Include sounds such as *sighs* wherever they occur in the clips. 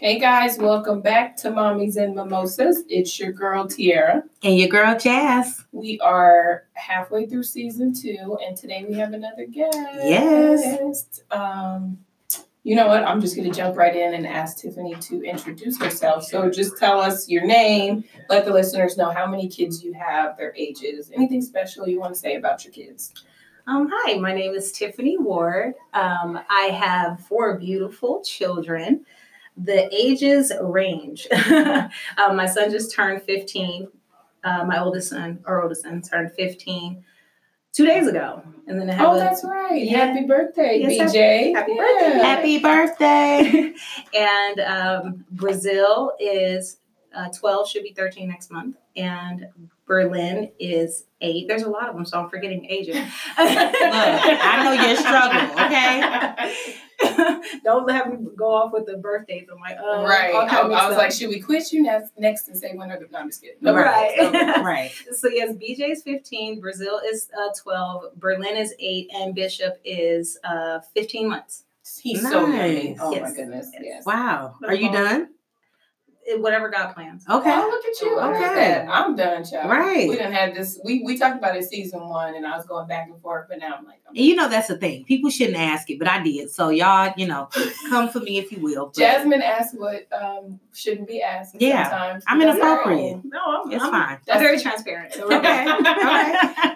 Hey guys, welcome back to Mommies and Mimosas. It's your girl Tiara. And your girl Jazz. We are halfway through season two, and today we have another guest. Yes. Um, you know what? I'm just gonna jump right in and ask Tiffany to introduce herself. So just tell us your name, let the listeners know how many kids you have, their ages, anything special you want to say about your kids. Um, hi, my name is Tiffany Ward. Um, I have four beautiful children. The ages range. *laughs* um, my son just turned 15. Uh, my oldest son, our oldest son, turned 15 two days ago. And then I have Oh, a- that's right. Yeah. Happy birthday, Yes, BJ. happy Yeah. birthday. Happy birthday. *laughs* and um, Brazil is uh, 12, should be 13 next month. And Berlin is eight. There's a lot of them, so I'm forgetting ages. *laughs* Look, I know your struggle, okay? *laughs* Don't let me go off with the birthdays. I'm like, oh, Right. all I, I was up. like, should we quit you next, next and say when are the no, I'm just kidding. No, Right. okay. right. *laughs* so yes, BJ is 15, Brazil is uh, 12, Berlin is 8, and Bishop is uh, 15 months. He's so Nice. yummy. Oh my goodness. Yes. Yes. Wow. Are you done? It- whatever God plans. Okay. Oh, look at you. Okay. I'm done, child. Right. We didn't have this. We we talked about it season one, and I was going back and forth, but now I'm like, I'm And you know that's the thing. People shouldn't ask it, but I did. So y'all, you know, *laughs* come for me if you will. But Jasmine asked what um shouldn't be asked. Yeah. sometimes. I'm inappropriate. all. No, I'm, it's I'm, fine. I'm very transparent. *laughs* So Okay. okay.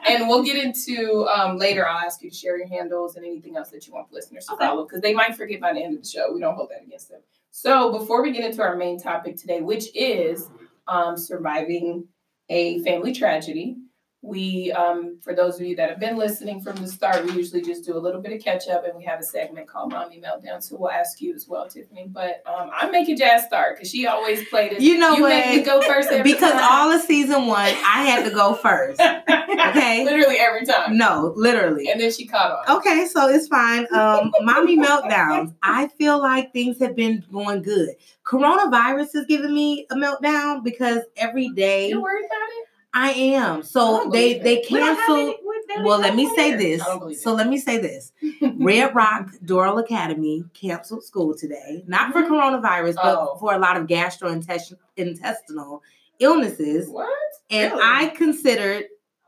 And we'll get into um, later. I'll ask you to share your handles and anything else that you want listeners to Okay. follow because they might forget by the end of the show. We don't hold that against them. So before we get into our main topic today, which is um, surviving a family tragedy, we um, for those of you that have been listening from the start, we usually just do a little bit of catch up, and we have a segment called Mommy Meltdown. So we'll ask you as well, Tiffany. But um, I'm making Jazz start because she always played it. You know you make me go first every because time. all of season one, I had to go first. Okay. *laughs* literally every time. No, literally. And then she caught on. Okay, so it's fine. Um, mommy meltdowns. I feel like things have been going good. Coronavirus is giving me a meltdown because every day You worried about it? I am. So they they it. We don't have canceled. we- Well, let me say this. I don't believe So let me say this. Red Rock Doral Academy canceled school today, not for Mhm. coronavirus, but Oh. for a lot of gastrointestinal illnesses. What? And Really? I considered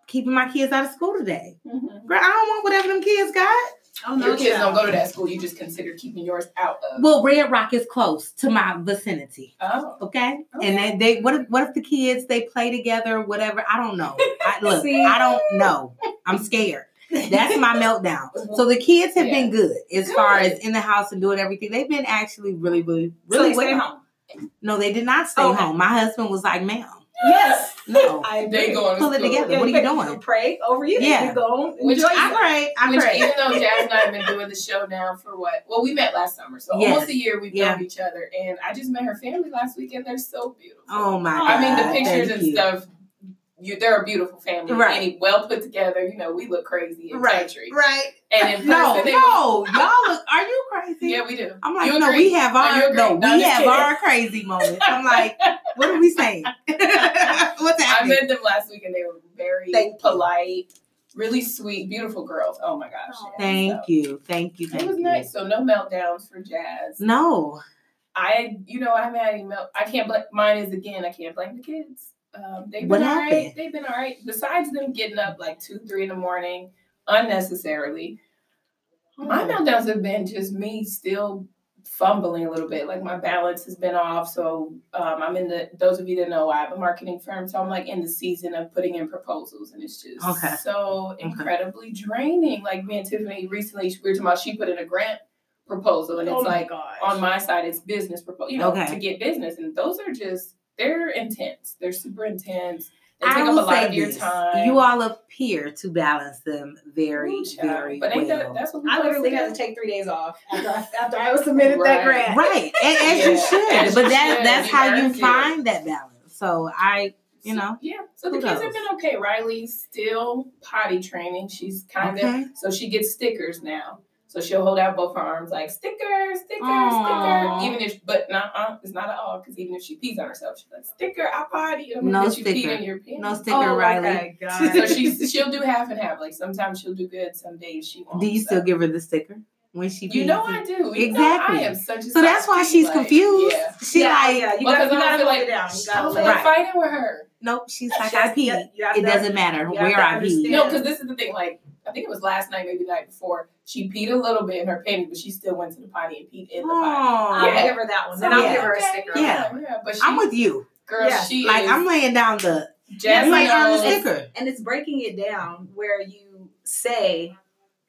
keeping my kids out of school today. Mhm. Girl, I don't want whatever them kids got. Oh, no, Your kids child. don't go to that school. You just consider keeping yours out of. Well, Red Rock is close to my vicinity. oh. Okay, Okay. and then they what if what if the kids they play together, whatever? I don't know. I, *laughs* look, See? I don't know. I'm scared. That's my *laughs* meltdown. So the kids have been good as far as in the house and doing everything. They've been actually really, really, So really they stay well. home. No, they did not stay Okay. home. My husband was like, "Ma'am, Yes. *laughs* no, I They agree. go on Pull it together. Yeah, What are you you doing? Pray over you. Yeah. You go Which enjoy I yourself. pray, I Which pray." even though *laughs* Jazz and I have been doing the show now for what? Well, we met last summer, so Yes. almost a year we've Yeah. known each other, and I just met her family last weekend. They're so beautiful. Oh my! I mean, the pictures thank and you. stuff. You, they're a beautiful family, Right. And well put together. You know, we look crazy in Right, country, right. and in person, No, they no, y'all look. Are you crazy? Yeah, we do. I'm like, You no, agree? we have our no, No, we have kidding. our crazy moments. I'm like, what are we saying? *laughs* What's I met them last week and they were very Thank you. polite, really sweet, beautiful girls. Oh my gosh. Aw. Thank So, you, thank you, thank It was you. nice. So no meltdowns for Jazz. No, I, you know, I haven't had any melt. I can't blame. Mine is again. I can't blame the kids. Um, they've been What all right. happened? They've been all right. Besides them getting up like two, three in the morning unnecessarily, my Hmm. meltdowns have been just me still fumbling a little bit. Like my balance has been off. So um, I'm in the. Those of you that know, I have a marketing firm, so I'm like in the season of putting in proposals, and it's just Okay. so incredibly draining. Like me and Tiffany recently, we were talking about she put in a grant proposal, and it's oh like gosh. on my side it's business proposal you know Okay. to get business and those are just they're intense they're super intense they I take up a will lot say of your this: time you all appear to balance them very, Ooh, child. very but ain't well. that that's what we I literally had to to take three days off after I, after I was submitted Right. that grant. right, and, as you should. as but you that should. that's You how you earned it. find that balance. So I, you know, yeah so the Who kids have knows? been okay riley's still potty training she's kind of Okay. so she gets stickers now so she'll hold out both her arms like sticker, sticker, Aw. sticker. Even if, but not, uh, it's not at all because even if she pees on herself, she's like sticker, I potty. I'm No like, "Bitch, you peed sticker. in your pants. no sticker, Oh, Riley. okay, *laughs* got so she's she'll do half and half. Like sometimes she'll do good, some days she won't. Do you so. still give her the sticker? when she You know pees I do. You know Exactly. I am such a So that's why she's like, confused. Yeah. She yeah, like, yeah, you Well, gotta, 'cause you I gotta feel hold like- it down. You gotta was let like it fighting with her. nope. She's That's like, just- I pee. yeah, you have It doesn't matter where I pee. understand. No, because this is the thing. Like, I think it was last night, maybe the night before. She peed a little bit in her panties, but she still went to the potty and peed in the potty. I'll give her that one. Then I'll Yeah. give her a sticker. Yeah. yeah. But she, I'm with you. girl, Yeah. she Like is. I'm laying down the Jasmine like on the sticker. And it's breaking it down where you say,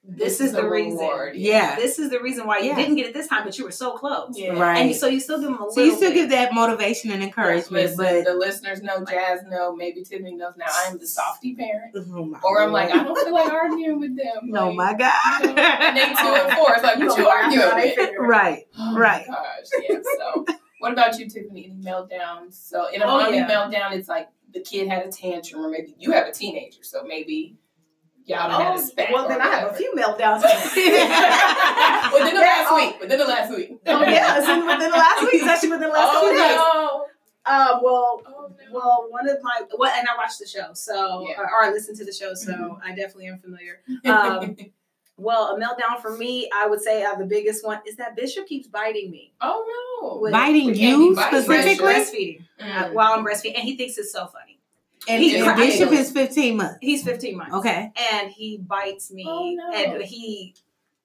this, is a the reason. reward. Yeah. This is the reason why you Yeah. didn't get it this time, but you were so close. Yeah. Right. And so you still give them a little So you still bit. give that motivation and encouragement, Listen, but the listeners know, Jazz know, maybe Tiffany knows now. I am the softy parent, oh my or I'm like, I don't feel like arguing with them. no, like, my you God. know, and they two and four. It's like, what you Don't arguing with? right. Oh Right. gosh, yeah. So, what about you, Tiffany? Any meltdowns? So, in a Oh, mommy yeah. meltdown, it's like the kid had a tantrum, or maybe you have a teenager, so maybe y'all done had a Oh, spat. well, then I have a few meltdowns. *laughs* within the last oh. week. Within the last week. Oh yeah, it's in- within the last week. It's actually within the last Oh, two days. no. Uh, well, Oh, no. well, one of my well, and I watched the show, so Yeah. or, or I listened to the show, so Mhm. I definitely am familiar. *laughs* Um, Well, a meltdown for me, I would say uh, the biggest one is that Bishop keeps biting me. oh no. With- Biting We you biting specifically? breastfeeding uh, Mm. while I'm breastfeeding, and he thinks it's so funny. And, He and. Bishop is 15 months. He's 15 months, Okay. and he bites me, Oh, no. and he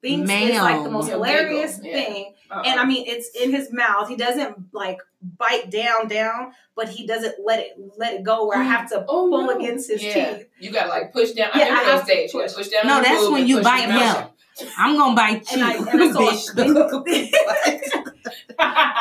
thinks it's like the most He'll hilarious giggle, yeah. thing. Uh-uh. And I mean, it's in his mouth. He doesn't like bite down, down, but he doesn't let it let it go where I have to *gasps* Oh, pull no. against his Yeah. teeth. You gotta like push down. Yeah, I remember I those have to days. Gotta push. push down. No, on that's when you bite down on him. I'm going to bite And you. I, and I *laughs* Bish. so, *laughs*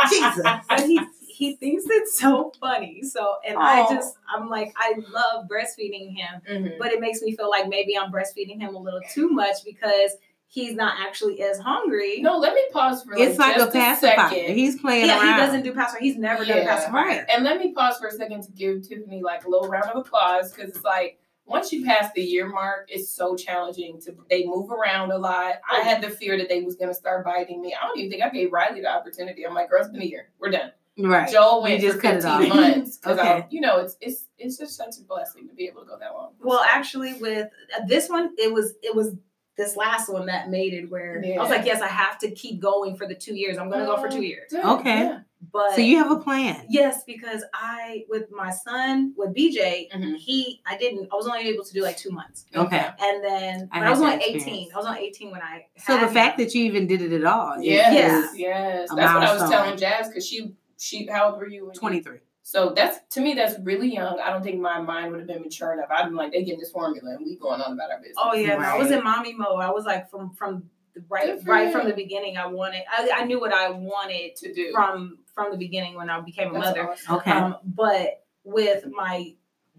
*laughs* Jesus. He thinks it's so funny. So and I just I'm like I love breastfeeding him, Mhm. but it makes me feel like maybe I'm breastfeeding him a little too much because he's not actually as hungry. No, let me pause for like, It's like a pacifier. He's playing yeah, around. he doesn't do pacifier. He's never done pacifier. Right. And let me pause for a second to give Tiffany like a little round of applause because it's like once you pass the year mark, it's so challenging to they move around a lot. I had the fear that they was gonna start biting me. I don't even think I gave Riley the opportunity. I'm like, girl, it's been a year. We're done. Right. Joel You went just for cut it 15 off. months because Okay. you know it's it's it's just such a blessing to be able to go that long. Well, actually, with uh, this one, it was it was this last one that made it where I was like, yes, I have to keep going for the two years. I'm going to go for two years. Okay. yeah. But So you have a plan. yes, because I with my son with BJ, Mhm. he I didn't I was only able to do like two months, Okay. and then I when I, was had only that 18. I was only 18 when I. So had the fact that you even did it at all. is- Yes, yes. a That's what I was telling Jazz because she she how old were you? when you- 23. So that's to me that's really young. I don't think my mind would have been mature enough. I'd been like, they getting this formula and we going on about our business. Oh yeah, no, I was in mommy mode. I was like from from the right right from the beginning. I wanted I, I knew what I wanted to do. from from the beginning when I became a That's mother. awesome. Okay. Um, but with my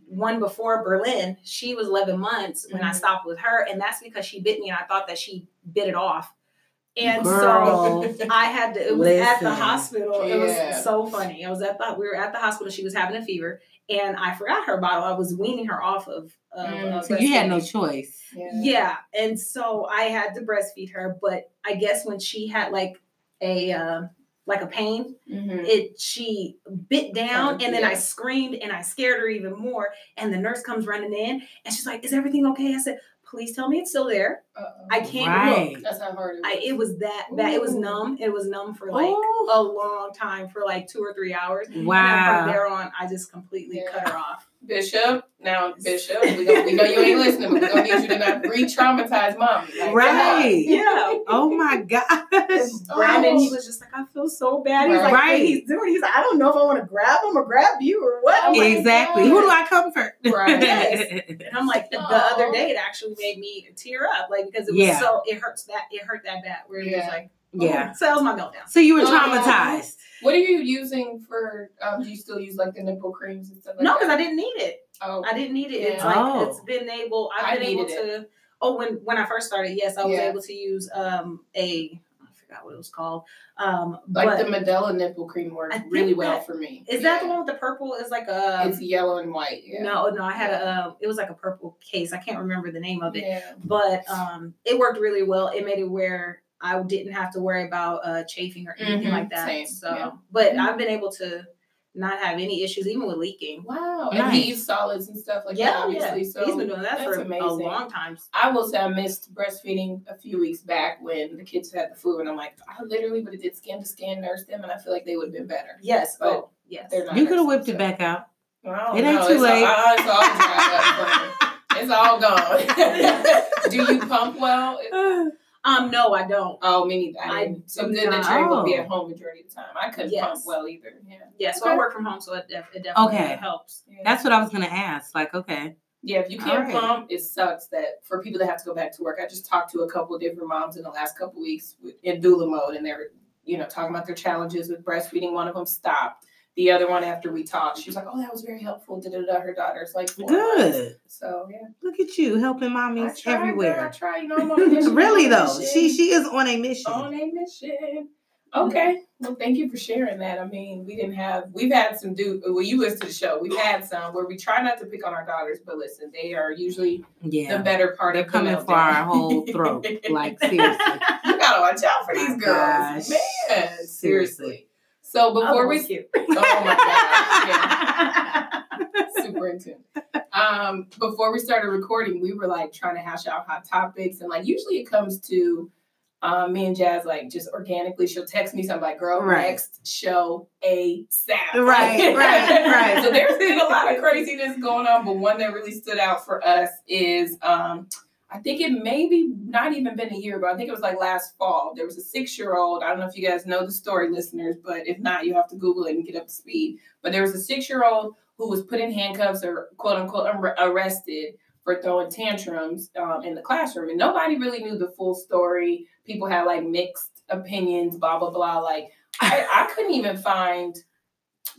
one before Berlin, she was 11 months when I Mhm. stopped with her, and that's because she bit me, and I thought that she bit it off. And Girl. so I had to. It was at the Listen. hospital. It was so funny. I was at the. We were at the hospital. She was having a fever, and I forgot her bottle. I was weaning her off of. of Mm, So you had no choice. Yeah, and so I had to breastfeed her, but I guess when she had like a uh, like a pain, Mhm. it she bit down Oh, and then I screamed and I scared her even more. And the nurse comes running in and she's like, "Is everything okay?" I said, "Please tell me it's still there. Uh-oh. I can't Right. look." That's how hard it I, was. it was that bad. It was numb. It was numb for like Ooh. a long time, for like two or three hours. And then Wow. from there on, I just completely Yeah. cut her off. Bishop, now Bishop, we, gonna, we know you ain't listening, but we're gonna need you to not re-traumatize mommy. Like, Right. Yeah. Oh my gosh. Brandon, he oh. was just like, I feel so bad. He's like, Right. what he's doing. He's like, I don't know if I want to grab him or grab you or what. I'm like, Exactly. Who do I comfort? Right. *laughs* And I'm like, the Aw. other day it actually made me tear up, like because it was Yeah. so it hurts that it hurt that bad. Where it was like, yeah. so that was my meltdown. So you were Oh. traumatized. What are you using for? Um, do you still use like the nipple creams and stuff like No, because I didn't need it. Oh, I didn't need it. It's Yeah. like Oh. it's been able. I I've been able needed to. Oh, when when I first started, yes, I was Yeah. able to use um a I forgot what it was called. Um, like but the Medela nipple cream worked I think really well that- for me. is that the one with the purple? Is like a It's yellow and white. Yeah. no, no. I had a um, it was like a purple case. I can't remember the name of it. Yeah. but um, it worked really well. It made it where I didn't have to worry about uh, chafing or anything Mhm, like that. same, So, yeah. but. I've been able to not have any issues, even with leaking. Wow. And Nice. he eats solids and stuff like that, Yeah, obviously. yeah. So he's been doing that for amazing. a long time. I will say I missed breastfeeding a few weeks back when the kids had the flu, and I'm like, I literally would have did skin to skin, nurse them, and I feel like they would have been better. Yes. But oh, yes. They're not You could have nursing, whipped it back out. I don't It ain't know. too it's late. All, it's all. *laughs* It's all gone. *laughs* *laughs* Do you pump well? Um, no, I don't. Oh, me neither. I I. So then the that not. you're able to be at home majority of the time. I couldn't Yes. pump well either. Yeah. Yeah, so Okay. I work from home, so it, def- it definitely Okay. helps. Yeah. That's what I was gonna ask. Like, okay. Yeah, if you can't Alright. pump, it sucks that for people that have to go back to work. I just talked to a couple of different moms in the last couple of weeks in doula mode, and they're, you know, talking about their challenges with breastfeeding. One of them stopped. The other one, after we talked, she was like, "Oh, that was very helpful." Da da da. Her daughter's like four months. Good. So yeah, Look at you helping mommies try, girl, I everywhere. try. You know, I'm *laughs* on a mission. really I'm on a though, mission. she she is on a mission. on a mission. Okay. Well, thank you for sharing that. I mean, we didn't have, we've had some do, well, you listen to the show. We've had some where we try not to pick on our daughters, but listen, they are usually Yeah. the better part They're of the coming for our whole throat. Like *laughs* seriously. you gotta watch out for these My girls. gosh. Man, seriously. Seriously. So before oh, we, cute. *laughs* oh my gosh, yeah, *laughs* super intense. Um, before we started recording, we were like trying to hash out hot topics, and like usually it comes to um, me and Jazz like just organically. She'll text me something like, "Girl, Right. next show a sap." Right, right, *laughs* right. so there's been a lot of craziness going on, but one that really stood out for us is um, I think it maybe not even been a year ago. I think it was like last fall. There was a six year old. I don't know if you guys know the story, listeners, but if not, you have to Google it and get up to speed. But there was a six year old who was put in handcuffs or quote unquote ar- arrested for throwing tantrums um, in the classroom. And nobody really knew the full story. People had like mixed opinions, blah, blah, blah. Like, I, I couldn't even find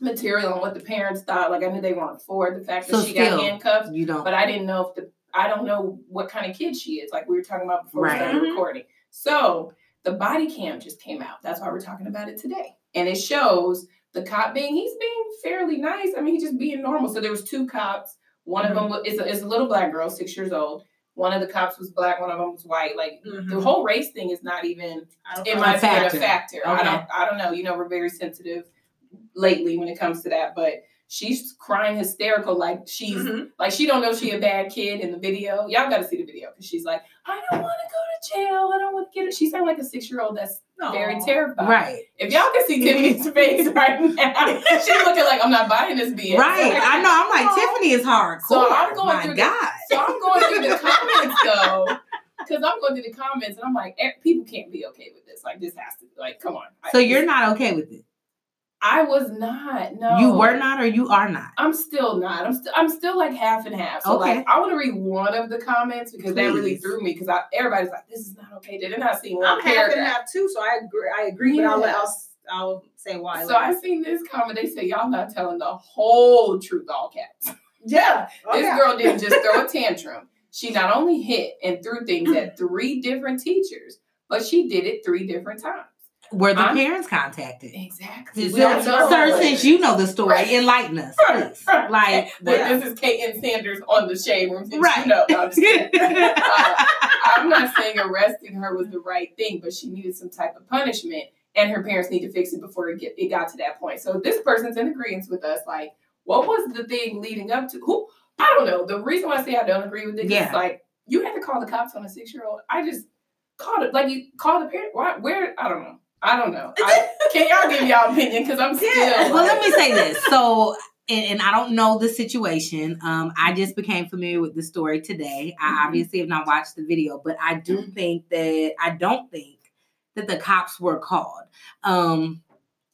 material on what the parents thought. Like, I knew they weren't for the fact that So she got still, handcuffed You don't. but I didn't know if the I don't know what kind of kid she is, like we were talking about before Right. we started recording. So the body cam just came out. That's why we're talking about it today. And it shows the cop being he's being fairly nice. I mean, he's just being normal. So there was two cops. One of them is, a, is a little black girl, six years old. One of the cops was black. One of them was white. Like the Mhm. wole race thing is not even I don't it know. might be a factor. factor. I don't I don't know. You know, we're very sensitive lately when it comes to that. But she's crying hysterical like she's Mhm. like she don't know she a bad kid in the video. Y'all got to see the video because she's like, I don't want to go to jail. I don't want to get it. She sounds like a six year old that's very Aw. terrified. right. If y'all can see Tiffany's *laughs* face right now, she's looking like I'm not buying this BS. Right. I know. I'm like Aw. Tiffany is hardcore. So I'm going My through the- God. So I'm going through the comments though, because I'm going through the comments and I'm like, eh, people can't be okay with this. Like this has to like, come on. So I- you're not okay with it. I was not. No, You were not, or you are not. I'm still not. I'm still. I'm still like half and half. So Okay. like, I want to read one of the comments because that really threw me. Because everybody's like, "This is not okay." They did not see one I'm half and paragraph. half too, so I agree. I agree, but I'll, I'll I'll say why. So I seen this comment. They say y'all not telling the whole truth, all caps. *laughs* yeah, oh, This girl didn't just throw a *laughs* tantrum. She not only hit and threw things at three different teachers, but she did it three different times. Were the I'm- parents contacted? Exactly. So, We don't know. sir, since you know the story, Right. enlighten us, please. Like, But what- this is Kate and Sanders on the shade room. Right. You know, no, I'm just kidding. *laughs* Uh, I'm not saying arresting her was the right thing, but she needed some type of punishment, and her parents need to fix it before it get it got to that point. So this person's in agreement with us. Like, what was the thing leading up to? Who? I don't know. The reason why I say I don't agree with it is Yeah. like you had to call the cops on a six year old. I just called it like you called the parent. Why? Where? I don't know. I don't know. I, can y'all give y'all opinion? Because I'm still. well, let me say this. So, and, and I don't know the situation. Um, I just became familiar with the story today. I Mhm. obviously have not watched the video, but I do think that I don't think that the cops were called. Um,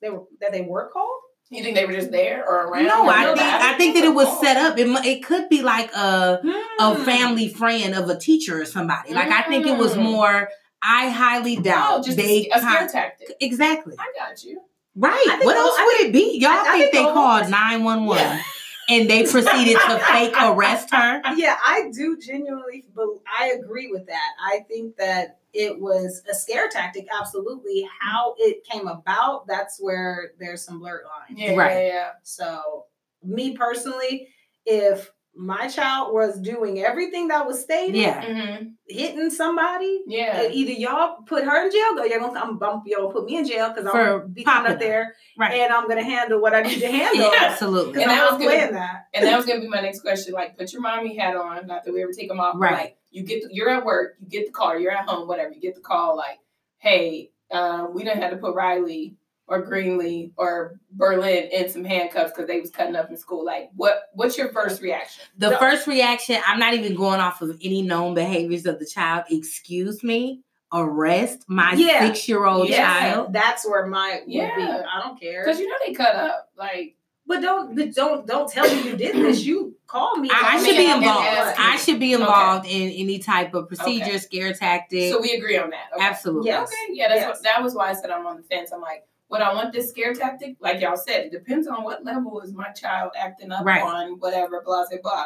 they were that they were called. You think they were just there or around? no, or I think I think that it was set up. It it could be like a a Hmm. family friend of a teacher or somebody. Like I think it was Mm. more. I highly doubt Oh, just they a, a scare con- tactic. exactly I got you. right. What the- else I would it be? Y'all I- I think, think they called nine one one *laughs* and they proceeded to *laughs* fake arrest her? Yeah, I do genuinely, but I agree with that. I think that it was a scare tactic. Absolutely, how it came about, that's where there's some blurred lines. Yeah, Right. yeah, yeah. So, me personally, if my child was doing everything that was stated, Yeah. Mhm. hitting somebody, Yeah. uh, either y'all put her in jail, or you're gonna I'm, I'm, y'all gonna put me in jail because I'm For gonna be coming up there Right. and I'm gonna handle what I need to *laughs* handle. Yeah. *laughs* Absolutely. And I'm that was gonna- playing that. And that was gonna be my next question. Like, put your mommy hat on. Not that we ever take them off. Right. Like, you get, the, you're at work. You get the call. You're at home. Whatever. You get the call. Like, hey, um, we didn't have to put Riley or Greenlee or Berlin in some handcuffs because they was cutting up in school. Like, what? What's your first reaction? The No. first reaction, I'm not even going off of any known behaviors of the child. Excuse me, arrest my Yeah. six year old Yeah. child. That's where my would be. Yeah. I don't care. Because you know they cut up. Like, But don't but don't don't tell me you did this. You call me. I, I should be involved. I should be Okay. involved in any type of procedure, Okay. scare tactic. so we agree on that. Okay. Absolutely. Yes. Okay, yeah, that's Yes. what that was why I said I'm on the fence. I'm like, would I want this scare tactic? Like y'all said, it depends on what level is my child acting up Right. on, whatever, blah blah blah.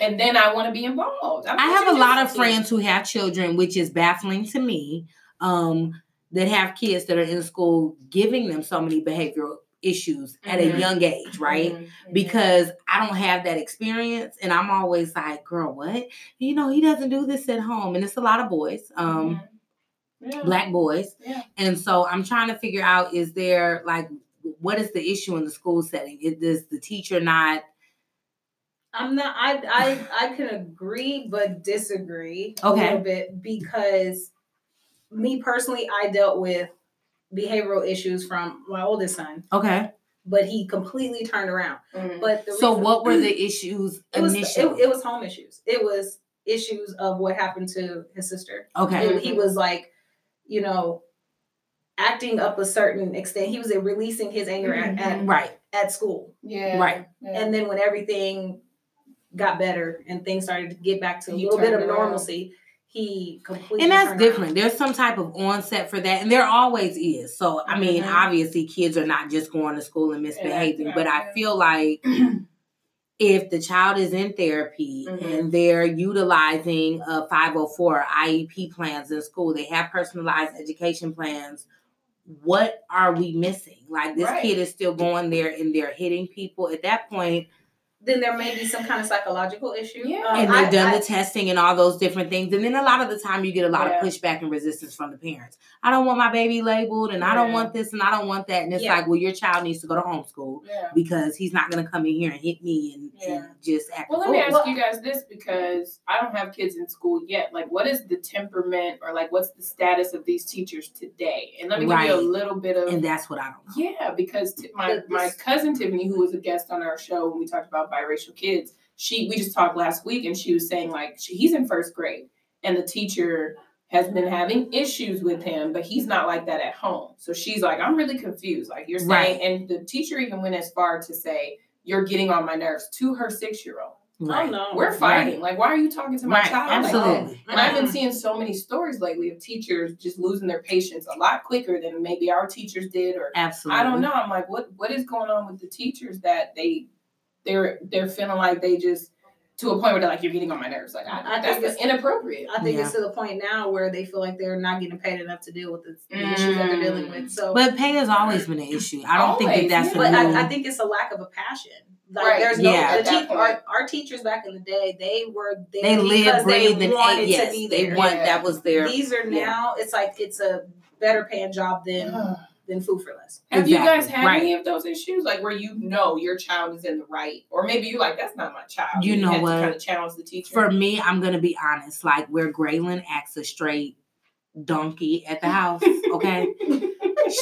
And then I want to be involved. I'm I have a lot of friends who have children, which is baffling to me. Um, that have kids that are in school giving them so many behavioral issues at a Mhm. young age, right? Mhm, mhm. because I don't have that experience and I'm always like, girl, what? You know, he doesn't do this at home. And it's a lot of boys, um, Mhm. Yeah. black boys. Yeah. And so I'm trying to figure out is there like what is the issue in the school setting? Is does the teacher not I'm not. I I I can agree but disagree a little bit because me personally, I dealt with behavioral issues from my oldest son, okay? but he completely turned around. Mhm. But the So reason- what were the *clears throat* issues It was initially? it, it was home issues. It was issues of what happened to his sister. okay. It- he was like, you know, acting up a certain extent. He was releasing his anger at, at, right. at school. yeah. Right. Yeah. And then when everything got better and things started to get back to a He little bit of turned around. normalcy, he completely And that's different. around. There's some type of onset for that, and there always is. So, I mean, Mhm. obviously, kids are not just going to school and misbehaving, Yeah, but I feel like *clears throat* if the child is in therapy Mhm. and they're utilizing a 504 IEP plans in school, they have personalized education plans. What are we missing? Like this Right. kid is still going there and they're hitting people. At that point, Then there may be some kind of psychological issue. Yeah. Um, and I- they've done I- the testing and all those different things. And then a lot of the time you get a lot Yeah. of pushback and resistance from the parents. I don't want my baby labeled and I don't want this and I don't want that. And it's Yeah. like, well, your child needs to go to homeschool yeah. because he's not gonna come in here and hit me and, Yeah. and just act. Well, let me fool. ask you guys this because I don't have kids in school yet. Like, what is the temperament or like what's the status of these teachers today? And let me give you a little bit of and that's what I don't know. Yeah, because t- my The- my cousin Tiffany, who was a guest on our show when we talked about biracial kids, she we just talked last week, and she was saying like she, he's in first grade, and the teacher has been having issues with him, but he's not like that at home. So she's like, I'm really confused. Like you're saying, Right. and the teacher even went as far to say, "You're getting on my nerves." To her six year old, Oh no, we're fighting. Like, why are you talking to my Right, child? Like, absolutely. and I've been seeing so many stories lately of teachers just losing their patience a lot quicker than maybe our teachers did, or Absolutely. I don't know. I'm like, what what is going on with the teachers that they they're they're feeling like they just to a point where they're like, you're getting on my nerves. Like, I, I that's think it's- inappropriate. I think Yeah. it's to the point now where they feel like they're not getting paid enough to deal with the, the issues that they're dealing with. Mm. So, But pay has always been an issue. I don't think that that's yeah. a but. I, I think it's a lack of a passion. Like Right. there's no Yeah. the te- our, our teachers back in the day, they were there they because live, breathe, they and wanted ate. Yes, to be they want Yeah. that was their. These are yeah. now it's like it's a better paying job than *sighs* than food for less. Have you guys had right. any of those issues, like where you know your child is in the right, or maybe you're like, that's not my child. You know what? To kind of challenge the teacher. For me, I'm gonna be honest. Like where Graylin acts a straight donkey at the house. Okay. *laughs*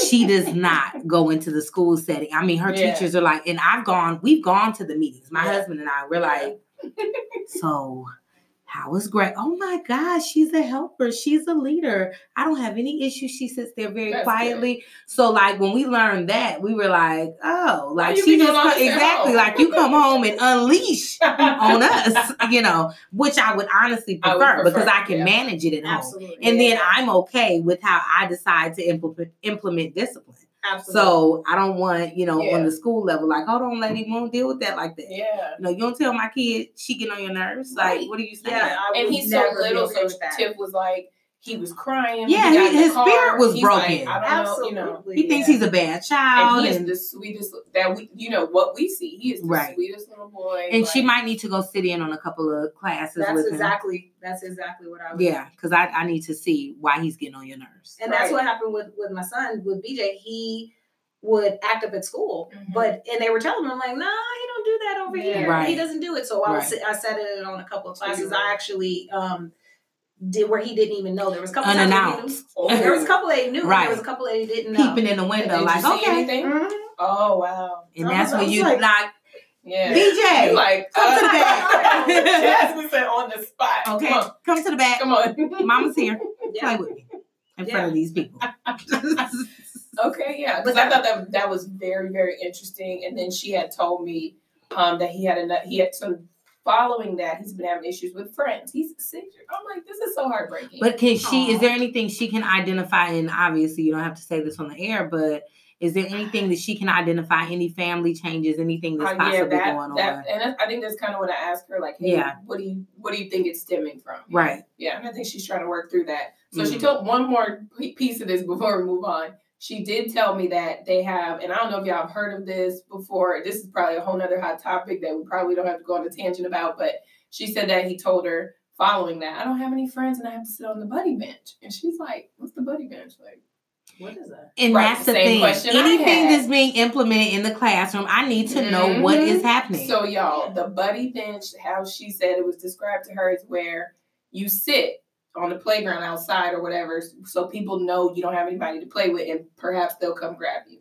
she does not go into the school setting. I mean, her Yeah. teachers are like, and I've gone, we've gone to the meetings. My Yeah. husband and I, we're like, *laughs* so how is Greg? Oh my gosh, she's a helper. She's a leader. I don't have any issues. She sits there very That's quietly. So, like, when we learned that, we were like, oh, like she just co- exactly home? like you come home and unleash on us, *laughs* you know, which I would honestly I would prefer, because I can yeah. manage it at home. Absolutely. And then I'm okay with how I decide to implement implement discipline. Absolutely. So I don't want, you know, Yeah. on the school level, like, hold on, lady, won't deal with that like that. yeah. You know, you don't tell my kid she get on your nerves. Like, Right. what are you saying? yeah, And he's so little, so. Tiff was like, he was crying. Yeah, he got he- his spirit was He's broken. Like, I don't know, you know. Absolutely. He thinks yeah. he's a bad And child, he is the sweetest that we, you know, what we see. He is the Right. sweetest little boy. and she might need to go sit in on a couple of classes That's with him. exactly that's exactly what I was. Yeah, because I, I need to see why he's getting on your nerves. And that's what happened with with my son with BJ. He would act up at school, Mhm. but and they were telling him like, nah, he don't do that over Yeah. here. Right. He doesn't do it. So I was Right. I said it on a couple of classes. were- I actually um did where he didn't even know. There was a couple times where he knew. Unannounced. Oh. There was a *laughs* couple that he knew. Right. There was a couple that he didn't know. Peeping in the window, like, see okay. anything? Mhm. Oh wow. And I that's was- when you like- like, Yeah. BJ, You like come to the uh, back. *laughs* Jasmine said on the spot. okay, Come come to the back. Come on. *laughs* Mama's here. Yeah. Play with me in front of these people. Okay, yeah, because I thought that that was very, very interesting. And then she had told me um, that he had enough. He had so following that he's been having issues with friends. He's six. I'm like, this is so heartbreaking. But can she? Is there anything she can identify? And obviously, you don't have to say this on the air, but is there anything that she can identify? Any family changes? Anything that's Uh, possibly that, going that, on? and I think that's kind of what I asked her. Like, hey, Yeah. what do you what do you think it's stemming from? Right. Yeah, and I think she's trying to work through that. So she Mhm. told one more piece of this before we move on. She did tell me that they have, and I don't know if y'all have heard of this before. This is probably a whole nother hot topic that we probably don't have to go on a tangent about. But she said that he told her following that, I don't have any friends and I have to sit on the buddy bench. And she's like, What's the buddy bench? Like, What is that? And Right, that's the same thing. question Anything that's being implemented in the classroom, I need to know what Mhm. is happening. So y'all, the buddy bench, how she said it was described to her is where you sit on the playground outside or whatever, so people know you don't have anybody to play with, and perhaps they'll come grab you.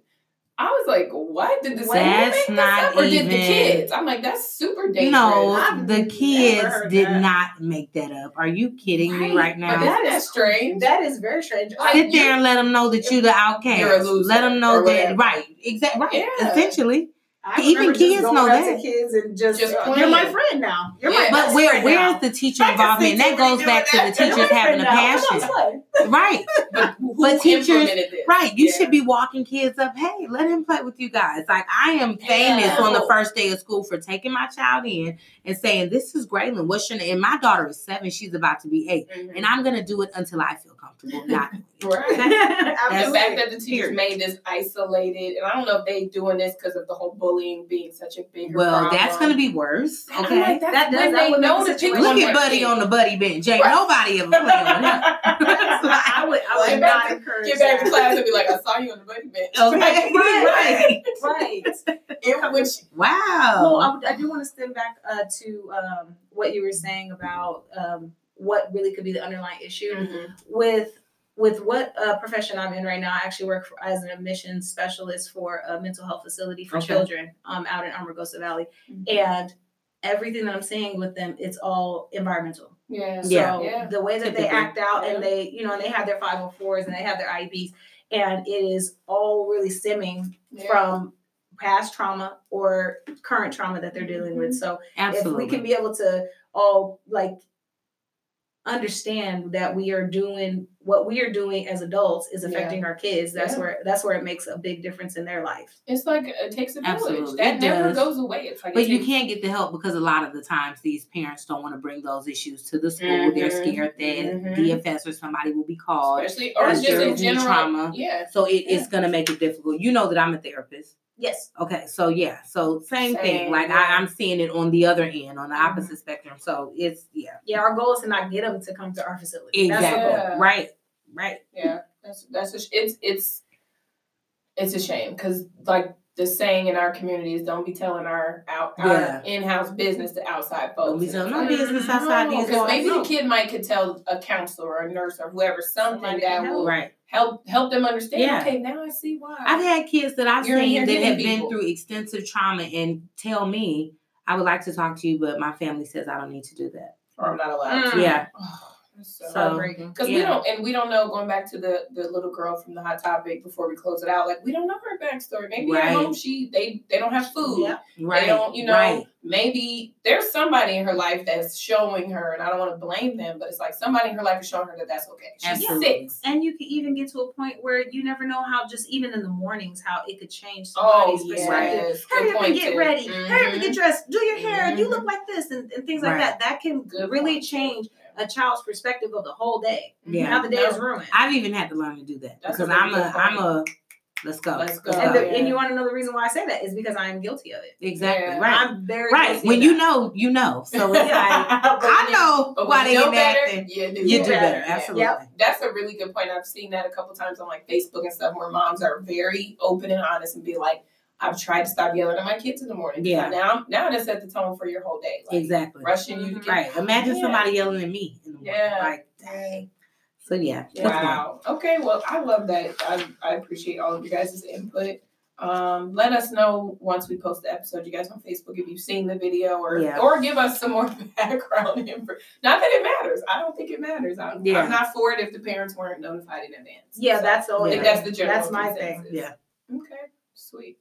I was like, what did the That's woman make this not up, or did the kids? I'm like, that's super dangerous. no, I've the kids did that. not make that up. Are you kidding me right But now? that is strange. That is very strange. Like, Sit you- there and let them know that you're the outcast. You're a loser let them know that right, exactly, right. Yeah. Essentially, I even kids just know that. kids and just, Just uh, you're my friend now. You're Yeah. my but where friend where's now. the teacher I can involvement? And that goes back to the doing that. You're teachers having friend a passion, right? *laughs* but who But teachers- this? Right. You Yeah. should be walking kids up. Hey, let him play with you guys. Like I am famous Yeah. on the first day of school for taking my child in and saying, "This is Graylin. What's your name?" And my daughter is seven. She's about to be 8 Mhm. and I'm gonna do it until I feel comfortable. Not *laughs* right. *laughs* the fact that the teachers made this isolated, and I don't know if they doing this because of the whole bullying being such a big. well, that's gonna be worse. I'm Okay. like, That does- when that they know the to Look at Buddy kid. on the Buddy bench. Ain't Right. nobody ever playing with him. *laughs* I would, I would Get not back to- encourage Get back to class and be like, I saw you on the buddy bench. Okay. Right, right. It, which, Wow. Well, I, I do want to stem back uh, to um, what you were saying about um, what really could be the underlying issue with with what uh, profession I'm in right now. I actually work for, as an admissions specialist for a mental health facility for Okay. children um, out in Amargosa Valley, and everything that I'm seeing with them, it's all environmental. yeah, So Yeah. Yeah. the way that they act out Yeah. and they, you know, and they have their 504s and they have their IEPs, and it is all really stemming yeah. from past trauma or current trauma that they're dealing with. So Absolutely. if we can be able to all like understand that we are doing what we are doing as adults is affecting our kids, that's Yeah. where that's where it makes a big difference in their life. It's like it takes a village. Absolutely. That It never does. goes away. It's like But it you takes- can't get the help because a lot of the times these parents don't want to bring those issues to the school. They're Mhm. scared that Mhm. DFS or somebody will be called. especially or That's just in general trauma. Yeah. So it, Yeah. it's gonna make it difficult. You know that I'm a therapist. Yes. Okay, so yeah, so same, Same, thing. Like yeah. I, I'm seeing it on the other end, on the Mhm. opposite spectrum. So it's yeah, Yeah, our goal is to not get them to come to our facility. Exactly the goal. Yeah. right, right. Yeah, that's that's a, sh- it's it's it's a shame because like the saying in our community is don't be telling our out Yeah. our in-house business to outside folks. Don't be telling it's no business outside these because walls. maybe No. the kid might could tell a counselor or a nurse or whoever something Somebody that will Right. Help help them understand. Yeah. Okay, now I see why. I've had kids that I've You're seen that have people. been through extensive trauma and tell me, I would like to talk to you, but my family says I don't need to do that. or I'm not allowed. to. Mm. Yeah. Oh, that's so So- Heartbreaking. Because we don't, and we don't know. Going back to the the little girl from the hot topic before we close it out, like we don't know her backstory. Maybe Right. at home she they they don't have food. Yeah. Right. They don't, you know, Right. maybe there's somebody in her life that's showing her, and I don't want to blame them, but it's like somebody in her life is showing her that that's okay. She's Absolutely. six. And you can even get to a point where you never know how just even in the mornings how it could change Oh, somebody's perspective. yes. Hurry up and get too. ready. Hurry up and get dressed. Do your hair. You Mhm. look like this and, and things like Right. that. That can Good really point, change a child's perspective of the whole day. Yeah. Now the day is ruined. I've even had to learn to do that That's because I'm a good I'm a let's go. Let's go. and, the, yeah. and you want to know the reason why I say that is because I am guilty of it. Exactly Yeah. right. I'm very Right. When you know, you know. So it's *laughs* like But when I you- know why when they you know better, then you do, You do better. better. Yeah. Absolutely. Yep. That's a really good point. I've seen that a couple times on like Facebook and stuff where moms are very open and honest and be like, I've tried to stop yelling at my kids in the morning. Yeah. Now now that set the tone for your whole day. Like Exactly. rushing you to get Right. Imagine Yeah. somebody yelling at me in the morning. Yeah. Like, dang. So yeah. Wow. Okay. Well, I love that. I, I appreciate all of you guys' input. Um, let us know once we post the episode, you guys on Facebook, if you've seen the video or Yeah. or give us some more *laughs* background info. Not that it matters. I don't think it matters. I'm, Yeah. I'm not for it if the parents weren't notified in advance. Yeah, So, that's the only. Yeah. that's the general. That's my thing. Yeah. Okay. Sweet.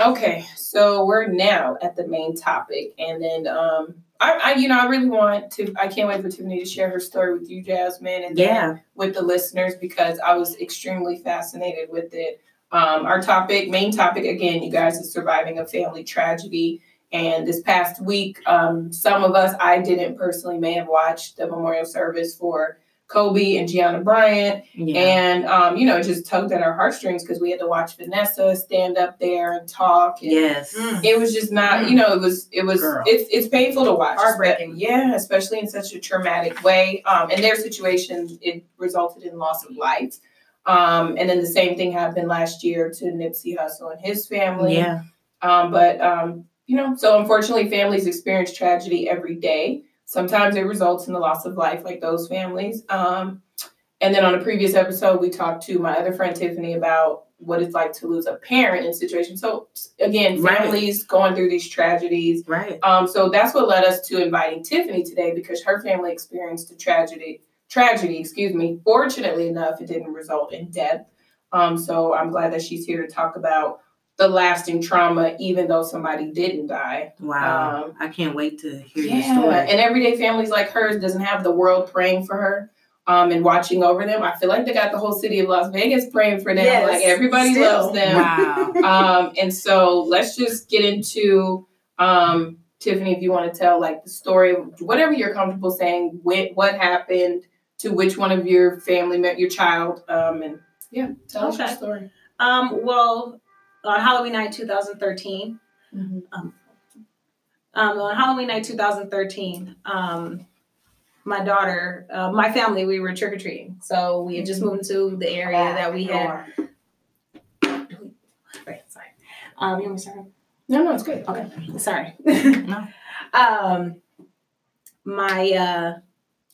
Okay, so we're now at the main topic, and then um, I, I, you know, I really want to. I can't wait for Tiffany to share her story with you, Jasmine, and Yeah. with the listeners because I was extremely fascinated with it. Um, our topic, main topic, again, you guys, is surviving a family tragedy. And this past week, um, some of us, I didn't personally, may have watched the memorial service for Kobe and Gianna Bryant. Yeah. And, um, you know, it just tugged at our heartstrings because we had to watch Vanessa stand up there and talk. And yes. Mm. It was just not, you know, it was, it was, Girl. it's, it's painful to watch. Heartbreaking. Yeah, especially in such a traumatic way. Um, in their situation, it resulted in loss of life. Um, and then the same thing happened last year to Nipsey Hussle and his family. Yeah. Um, but um, you know, so unfortunately, families experience tragedy every day. Sometimes it results in the loss of life, like those families. Um, and then on a previous episode, we talked to my other friend Tiffany about what it's like to lose a parent in situations. So again, Right. families going through these tragedies. Right. Um, so that's what led us to inviting Tiffany today because her family experienced a tragedy. Tragedy, excuse me. Fortunately enough, it didn't result in death. Um, so I'm glad that she's here to talk about the lasting trauma, even though somebody didn't die. Wow. Um, I can't wait to hear your story. and everyday families like hers doesn't have the world praying for her. Um, and watching over them, I feel like they got the whole city of Las Vegas praying for them. Yes, like everybody still. loves them Wow. *laughs* *laughs* um, and so let's just get into um, Tiffany, if you want to tell like the story, whatever you're comfortable saying, what what happened to which one of your family met your child, um, and yeah, tell us your story. Um, well, on Halloween night 2013, um, on Halloween night 2013, um, my daughter, uh, my family, we were trick or treating. So we had just moved into the area that we had. Right, sorry. Um, you want me to start? No, no, it's good. Okay, sorry. No. *laughs* *laughs* Um, my uh,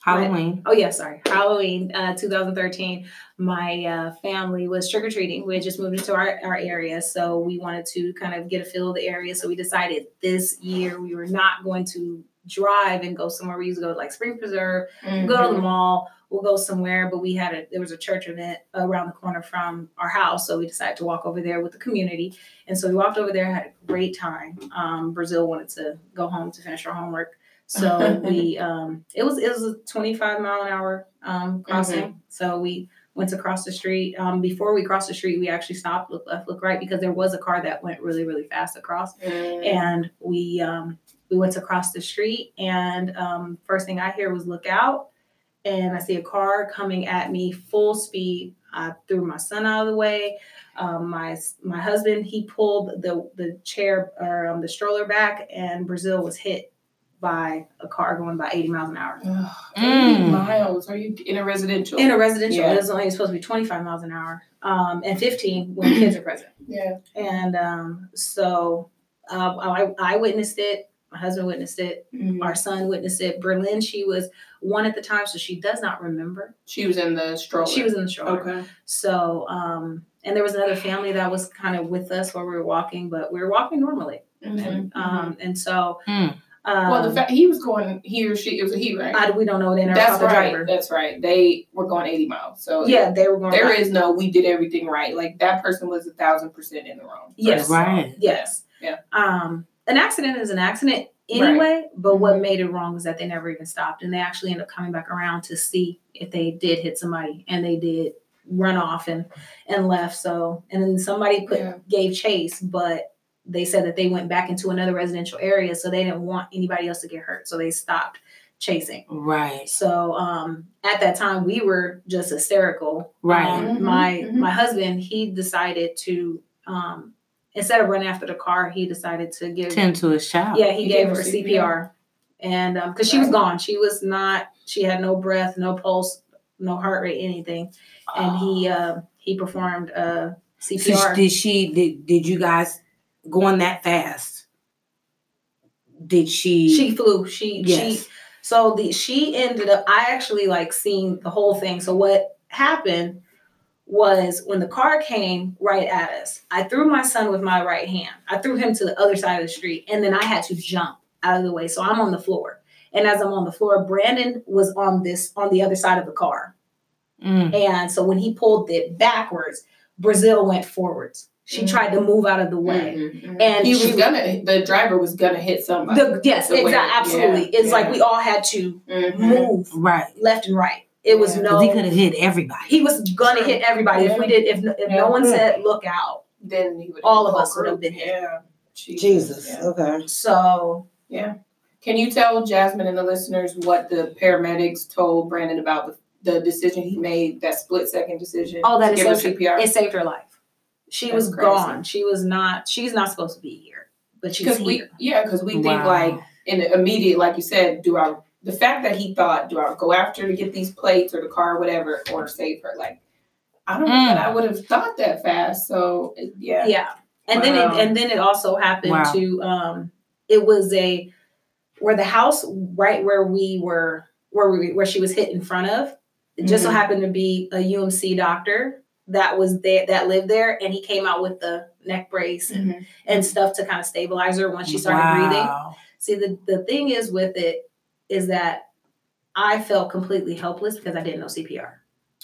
Halloween. Oh yeah, sorry. Halloween, uh, 2013. My uh, family was trick or treating. We had just moved into our, our area, so we wanted to kind of get a feel of the area. So we decided this year we were not going to drive and go somewhere. We used to go to like Spring Preserve, Mm-hmm. go to the mall. We'll go somewhere, but we had a there was a church event around the corner from our house, so we decided to walk over there with the community. And so we walked over there, had a great time. Um, Brazil wanted to go home to finish her homework, so *laughs* we um, it was it was a 25 mile an hour um, crossing. So we went to cross the street. Um, before we crossed the street, we actually stopped, look left, look right, because there was a car that went really really fast across Mm-hmm. and we um, we went to cross the street and um, first thing i hear was look out and i see a car coming at me full speed i threw my son out of the way um, my my husband he pulled the the chair or um, the stroller back and brazil was hit by a car going by 80 miles an hour Ugh, Mm. 80 miles. Are you in a residential? in a residential Yeah. it was only supposed to be 25 miles an hour um, and 15 when kids are present yeah. and um, so uh, I, I witnessed it my husband witnessed it Mhm. our son witnessed it. Berlin, she was one at the time, so she does not remember. She was in the stroller. She was in the stroller. okay. So, um, and there was another family that was kind of with us while we were walking, but we were walking normally. Mhm. And, um, and so, Mm. Um, well, the fact he was going, he or she, it was a he, right? I, we don't know. They never That's the right. driver. That's right. They were going 80 miles. So Yeah, they were going. there right. is no we did everything right. Like that person was a thousand percent in the wrong. Yes. Right. Yes. Yeah. Um, an accident is an accident anyway, but what made it wrong was that they never even stopped, and they actually ended up coming back around to see if they did hit somebody, and they did run off and and left. So, and then somebody put Yeah. gave chase, but they said that they went back into another residential area, so they didn't want anybody else to get hurt, so they stopped chasing. Right. So um, at that time, we were just hysterical. Right. Um, Mhm, my mhm. my husband, he decided to um, instead of running after the car, he decided to give. Tend to his child. Yeah, he, He gave gave her her CPR, and because she was gone, she was not. She had no breath, no pulse, no heart rate, anything, and he uh, he performed uh, So CPR. did she? Did Did you guys going that fast? Did she? she flew. She Yes. she so the she ended up I actually like seen the whole thing. So what happened was when the car came right at us, I threw my son with my right hand. I threw him to the other side of the street and then I had to jump out of the way. So I'm on the floor. And as I'm on the floor, Brandon was on this on the other side of the car. Mm. And so when he pulled it backwards, Brazil went forwards. She tried to move out of the way. Mhm. And he she gonna. The driver was gonna hit somebody. the, yes, The way- exactly, absolutely. yeah, it's like we all had to Mhm. move Right. left and right. It was Yeah. no. 'Cause he could have hit everybody. he was gonna hit everybody if we did. If if Yeah. no one said look out, Then he would. All of us would have been hit. Yeah. Yeah. Okay. so yeah. Can you tell Jasmine and the listeners what the paramedics told Brandon about the, the decision he made, that split second decision Oh, that to is give so true. CPR? it saved her life. She That's was crazy. gone. She was not. She's not supposed to be here, but she's Because we, yeah, because we think like in the immediate, like you said, do I? The fact that he thought, do I go after to get these plates or the car, or whatever, or save her? Like, I don't know Mm. that I would have thought that fast. So yeah, yeah and then it and then it also happened Wow. to um it was a where the house right where we were where we where she was hit in front of it just so Mhm. happened to be a UMC doctor that was there that lived there and he came out with the neck brace and, Mhm. and stuff to kind of stabilize her once she started breathing see the the thing is with it is that I felt completely helpless because I didn't know CPR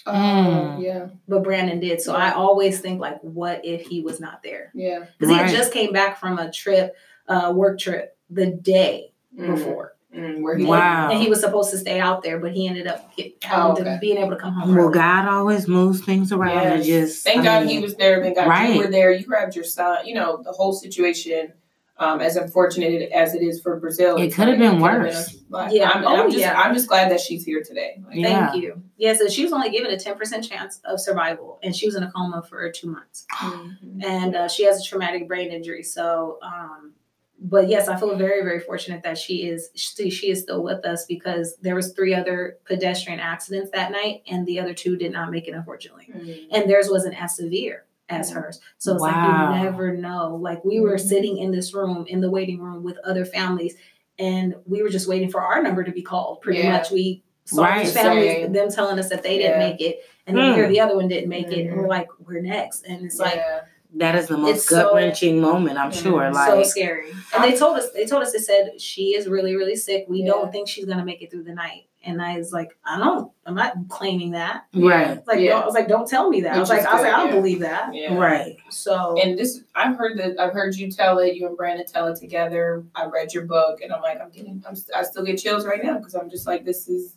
Oh, Mm. yeah, but Brandon did so I always think like what if he was not there yeah. because he Right. had just came back from a trip, uh, work trip, the day Mm. before, Mm, where he Wow. and he was supposed to stay out there, but he ended up get, Oh, okay. to being able to come home. Well, early. God always moves things around and Yes. just. Thank I God mean, he was there. Thank God Right. you were there. You grabbed your son. You know the whole situation. Um, as unfortunate as it is for Brazyl, It could have been it could have worse. been a lot. Yeah. I'm, Oh, I'm just, yeah. I'm just glad that she's here today. Like, Yeah. Thank you. Yeah, so she was only given a ten percent chance of survival, and she was in a coma for two months, mhm. and uh, she has a traumatic brain injury. So, um, but yes, I feel very, very fortunate that she is she, she is still with us because there was three other pedestrian accidents that night, and the other two did not make it, unfortunately. Mhm. and theirs wasn't as severe as hers. So it's Wow. like you never know. Like we were Mhm. sitting in this room in the waiting room with other families, and we were just waiting for our number to be called. Pretty Yeah. much, we saw Right. these families, Same. them telling us that they didn't Yeah. make it, and then Hmm. here the other one didn't make it, and we're like, we're next, and it's like. Yeah. That is the most gut wrenching moment, I'm Mhm. sure. Like so scary, and they told us. They told us. They said she is really, really sick. We Yeah. don't think she's gonna make it through the night. And I was like, I don't. I'm not claiming that. right, Like, Yeah. don't- I was like, don't tell me that. I was like, is I was like, I don't yeah. believe that. Yeah. right. So And this, I've heard that. I've heard you tell it. You and Brandon tell it together. I read your book, and I'm like, I'm getting. I'm, I still get chills right now because I'm just like, this is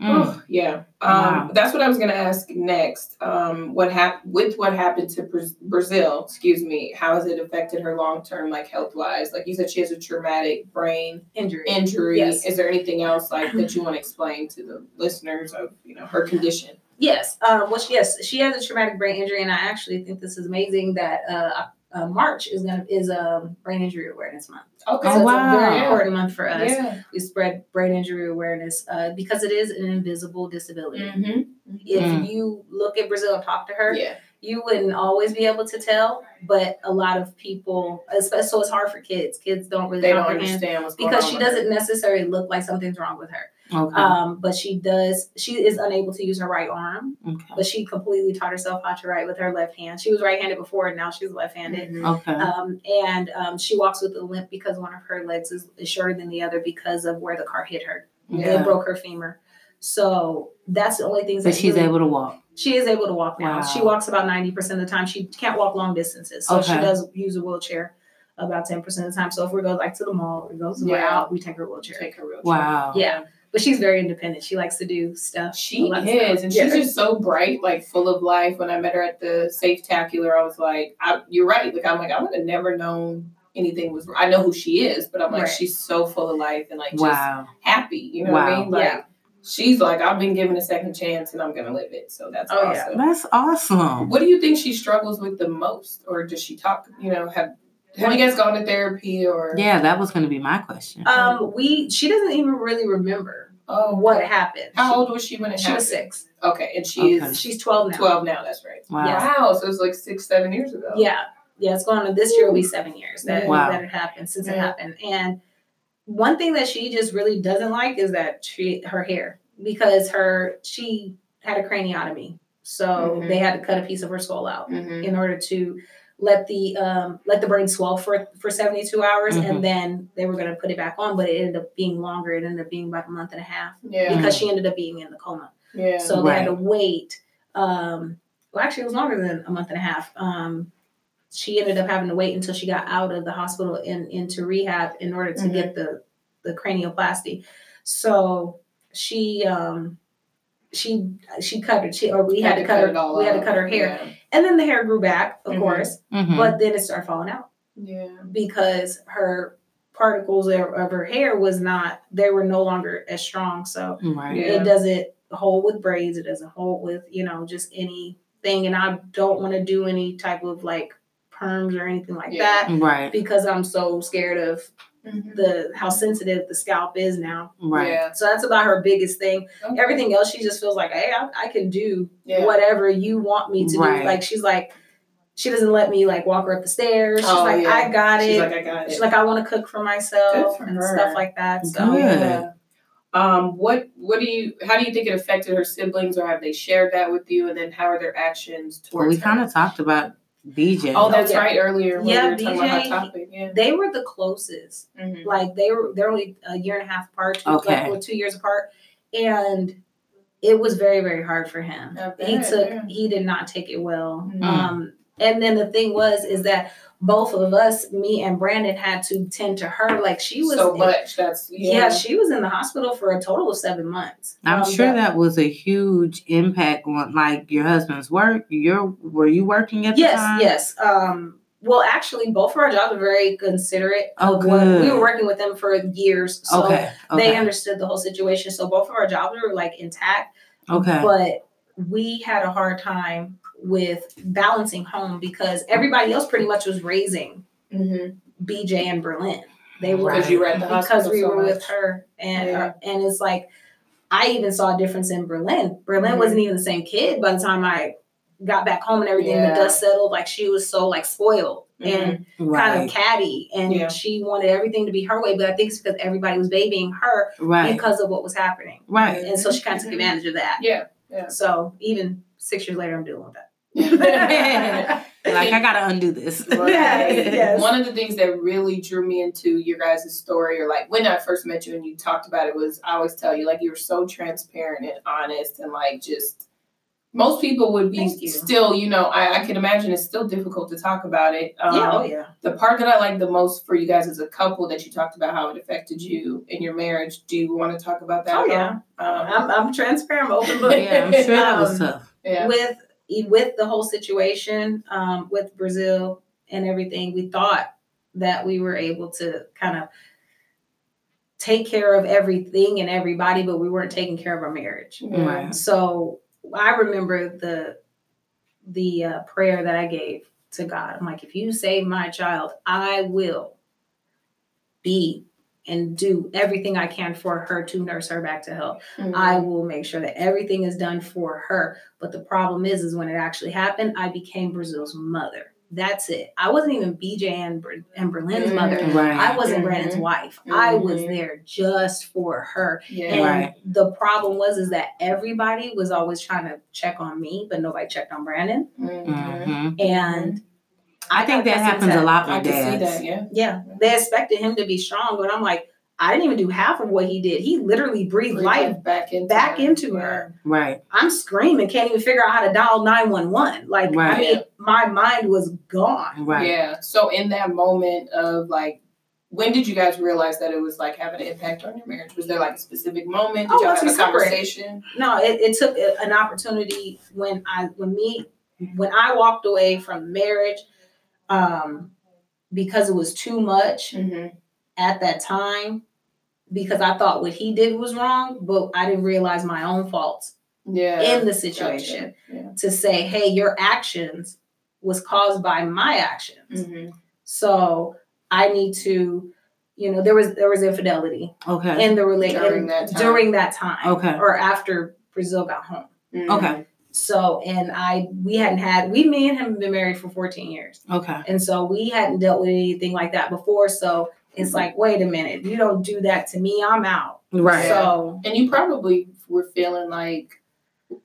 Mm. Oh, yeah. Um, Wow. That's what I was going to ask next. Um, what happened with what happened to Braz- Brazyl? Excuse me. How has it affected her long term, like health wise? Like you said, she has a traumatic brain injury. injury. Yes. Is there anything else like that you *clears throat* want to explain to the listeners of you know her condition? Yes. Um, well, she, yes, she has a traumatic brain injury, and I actually think this is amazing that uh, uh, March is gonna is um, brain injury awareness month. Okay. Oh, so it's wow. a very important month for us. Yeah. We spread brain injury awareness uh, because it is an invisible disability. Mm-hmm. If Mm. you look at Brazyl and talk to her, Yeah. you wouldn't always be able to tell. But a lot of people, especially, so it's hard for kids. Kids don't really They don't understand what's going because on she doesn't necessarily look like something's wrong with her. Okay. Um, but she does. She is unable to use her right arm. okay. but she completely taught herself how to write with her left hand. She was right-handed before, and now she's left-handed. Mhm. Okay. Um, and um, she walks with a limp because one of her legs is, is shorter than the other because of where the car hit her. Yeah. It broke her femur. So that's the only things but that she's really- able to walk. She is able to walk now. Wow. She walks about ninety percent of the time. She can't walk long distances, so she does use a wheelchair about ten percent of the time. So if we go like to the mall, we go somewhere Yeah. out, we take her wheelchair. Take her wheelchair. Wow. Yeah, but she's very independent. She likes to do stuff. She lot of is, stuff. and Yeah. she's just so bright, like full of life. When I met her at the Safe Tacular, I was like, I, "You're right." Like I'm like, I would have never known anything was. I know who she is, but I'm like, Right. she's so full of life and like just happy. You know what I mean? Like Yeah. she's like, I've been given a second chance and I'm gonna live it. So that's Oh, yeah. That's awesome. What do you think she struggles with the most, or does she talk? You know, have have you guys gone to therapy or? Yeah, that was going to be my question. Um, we she doesn't even really remember Oh, what happened. How old was she when it She happened? was six. Okay, and she's Okay. She's twelve now. twelve now. That's right. Wow. yeah. Wow, so it was like six, seven years ago. Yeah, yeah. It's going on. This year will be seven years that Wow. that it happened since it happened. And one thing that she just really doesn't like is that she her hair because her she had a craniotomy, so Mhm. they had to cut a piece of her skull out Mhm. in order to let the um let the brain swell for for 72 hours Mhm. and then they were going to put it back on but it ended up being longer it ended up being about a month and a half Yeah. because she ended up being in the coma Yeah. so they had to wait. Um, well, actually, it was longer than a month and a half. Um, she ended up having to wait until she got out of the hospital and into rehab in order to Mhm. get the the cranioplasty. So she um, she she cut her she or we had, to cut, her it all we had to cut her hair Yeah. And then the hair grew back of Mhm. course Mhm. but then it started falling out Yeah. because her particles of of her hair was not they were no longer as strong so right. Yeah. it doesn't hold with braids. It doesn't hold with, you know, just anything. And I don't want to do any type of like perms or anything like Yeah. that Right. because I'm so scared of Mhm. the how sensitive the scalp is now. Right. Yeah. So that's about her biggest thing. Okay. Everything else, she just feels like, hey, I, I can do Yeah. whatever you want me to Right. do. Like she's like, she doesn't let me like walk her up the stairs. She's Oh, like, yeah. I got it. She's it. like, I got it. She's like, I want to cook for myself for and her. stuff like that. So Good. Yeah. Um, what what do you how do you think it affected her siblings or have they shared that with you and then how are their actions Well, towards we kind of talked about BJ. Oh, that's yeah. right earlier when Yeah, we were talking about BJ, topic. Yeah. they were the closest. Mhm. like they were they're only a year and a half apart two, Okay. like, or two years apart and it was very very hard for him I he took yeah. he did not take it well Mhm. um and then the thing was is that both of us me and brandon had to tend to her like she was so much. That's yeah. yeah. she was in the hospital for a total of seven months I'm Um, sure that was a huge impact on like your husband's work. Your were you working at the yes time? yes um well actually both of our jobs are very considerate Oh, of what we were working with them for years so Okay. Okay. they understood the whole situation so both of our jobs were like intact okay. but we had a hard time with balancing home because everybody else pretty much was raising Mhm. BJ and Berlin. They were Because you were at the because we so were much. with her, and Yeah. uh, and it's like I even saw a difference in Berlin. Berlin Mhm. wasn't even the same kid by the time I got back home and everything. Yeah. The dust settled. Like she was so like spoiled and kind of catty, and Yeah. she wanted everything to be her way. But I think it's because everybody was babying her right. because of what was happening, Right. and so she kind of took advantage of that. Yeah. Yeah. So even six years later, I'm dealing with that. *laughs* like I gotta undo this. *laughs* Right. Yes. One of the things that really drew me into your guys' story, or like when I first met you and you talked about it, was I always tell you, like, you were so transparent and honest, and like just most people would be you. still, you know, I, I can imagine it's still difficult to talk about it. Um, yeah, oh yeah. The part that I like the most for you guys as a couple that you talked about how it affected you in your marriage. Do you want to talk about that? Oh, yeah. Um, I'm, I'm transparent, I'm open book. yeah, I'm sure that was Um, tough. Yeah. With with the whole situation um, with Brazyl and everything, we thought that we were able to kind of take care of everything and everybody, but we weren't taking care of our marriage. Right. So I remember the the uh, prayer that I gave to God. I'm like, if you save my child, I will be and do everything I can for her to nurse her back to health. Mhm. I will make sure that everything is done for her. But the problem is, is when it actually happened, I became Brazyl's mother. That's it. I wasn't even BJ and, Ber- and Berlin's mother. Mhm. Right. I wasn't Mhm. Brandon's wife. I was Mhm. there just for her. yeah. And Right. the problem was is that everybody was always trying to check on me, but nobody checked on Brandon. Mhm. Mhm. And I think that happens accustomed a to lot I with can see dads. that. Yeah. Yeah, they expected him to be strong, but I'm like, I didn't even do half of what he did. He literally breathed life. back into back her. into her. Right. I'm screaming, can't even figure out how to dial 911. Like, I Right. mean, my mind was gone. Right. Yeah. So in that moment of like, when did you guys realize that it was like having an impact on your marriage? Was there like a specific moment? Did Oh, y'all once have a separated. conversation? No, it, it took uh, an opportunity when I when me when I walked away from marriage. Um, because it was too much hmm at that time because I thought what he did was wrong, but I didn't realize my own faults Yeah. in the Gotcha. situation Yeah. to say, hey, your actions was caused by my actions. hmm So I need to, you know, there was there was infidelity Okay. in the relation During during that time. Okay. Or after Brazyl got home. Okay. So and I we hadn't had we me and him have been married for 14 years. Okay. And so we hadn't dealt with anything like that before. So it's like, wait a minute, you don't do that to me, I'm out. Right. So And you probably were feeling like,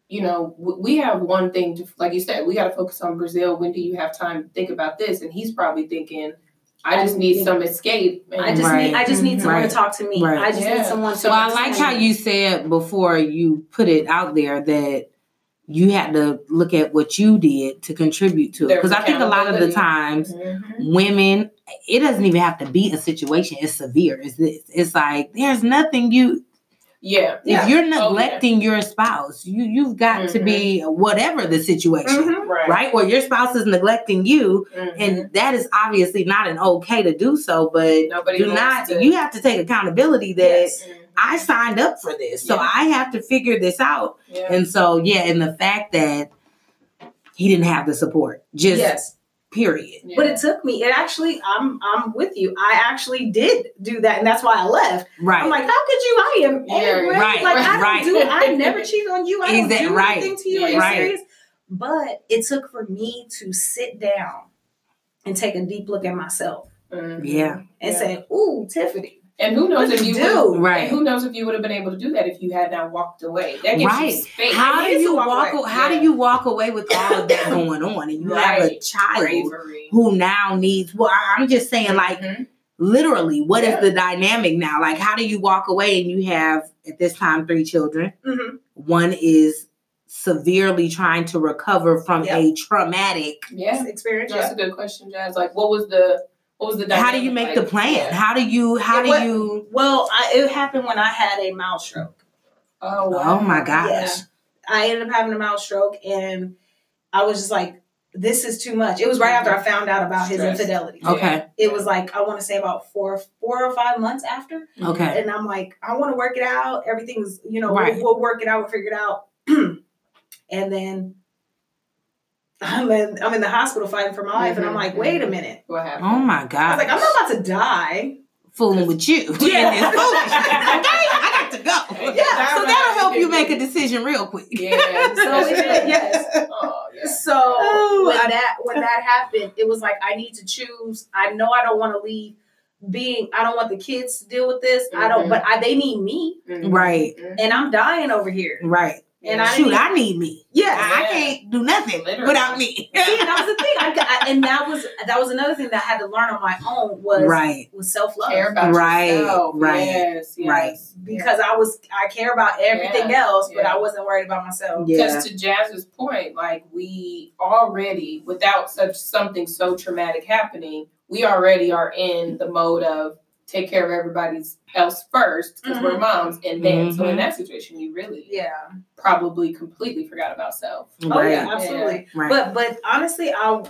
you know, we have one thing to, like you said, we got to focus on Brazyl. When do you have time to think about this? And he's probably thinking, I just need some escape. And I just Right. need I just need someone Right. to talk to me. Right. I just Yeah. need someone to So I like how understand you said before you put it out there that you had to look at what you did to contribute to it. Because I think a lot of the times Mhm. women, it doesn't even have to be a situation. It's severe. It's this. It's like there's nothing you Yeah. Yeah. if you're Oh, yeah. neglecting your spouse, you you've got to be whatever the situation. Mhm. Right. Right, or your spouse is neglecting you, Mhm. and that is obviously not an okay to do so. But Nobody do not. to- You have to take accountability that Yes. I signed up for this, so Yeah. I have to figure this out. Yeah. And so, yeah, and the fact that he didn't have the support, just yes. period. Yeah. But it took me. It actually, I'm I'm with you. I actually did do that, and that's why I left. Right. I'm like, how could you? I am Yeah, angry. right, Like I don't right. do. I never cheat on you. I don't Exact- do right, anything to you. Are you right. serious? But it took for me to sit down and take a deep look at myself Mhm. Yeah. and Yeah. say, "Ooh, Tiffany, And who knows What if you you do? would, Right. Who knows if you would have been able to do that if you had not walked away? That gives Right. you space. how do you walk walk? away. How Yeah. do you walk away with all of that going on, and you have a child bravery. who now needs? Well, I- I'm just saying, like Mhm. literally, what is Yeah. the dynamic now? Like, how do you walk away and you have at this time three children? Mhm. One is severely trying to recover from Yep. a traumatic. yeah, experience." that's Yeah. a good question, Jazz. Like, what was the what was the? How do you make like? the plan? How do you? How Yeah, do what- you? Well, I, it happened when I had a mouth stroke. Oh, oh wow. Oh my gosh! Yeah. I ended up having a mouth stroke, and I was just like, "This is too much." It was right after I found out about his infidelity. Okay. It was like I want to say about four, four or five months after, mm-hmm. Okay. and I'm like, I want to work it out. Everything's, you know, Right. we'll, we'll work it out. We'll figure it out. *clears throat* and then I'm in, I'm in the hospital fighting for my life, and I'm Mhm, like, wait a minute. What happened? Oh my god! I was like, I'm not about to die. fooling with you. *laughs* Yeah. And this *laughs* foolishness. okay, I got to go. Yeah, so that'll help you make a *laughs* decision real quick. Yeah. So it yes. Oh, yeah. So Oh, when I- that when that happened, it was like I need to choose. I know I don't want to leave being. I don't want the kids to deal with this. I don't. Mhm. But I, they need me, Mhm. Right. And I'm dying over here. Right. And I Shoot, didn't- I need me. Yeah. I can't do nothing Literally. without me. *laughs* See, that was the thing. I, got- I- and that was that was another thing that I had to learn on my own was right. was self love Care Right, yourself. right, Yes, yes. right. because I was I care about everything else, but yeah. I wasn't worried about myself. Yeah. Because to Jazz's point, like we already, without such something so traumatic happening, we already are in the mode of take care of everybody else first because we're moms, and then so in Mhm. that situation, you really Yeah. probably completely forgot about self. Oh yeah, absolutely. Right. But but honestly, I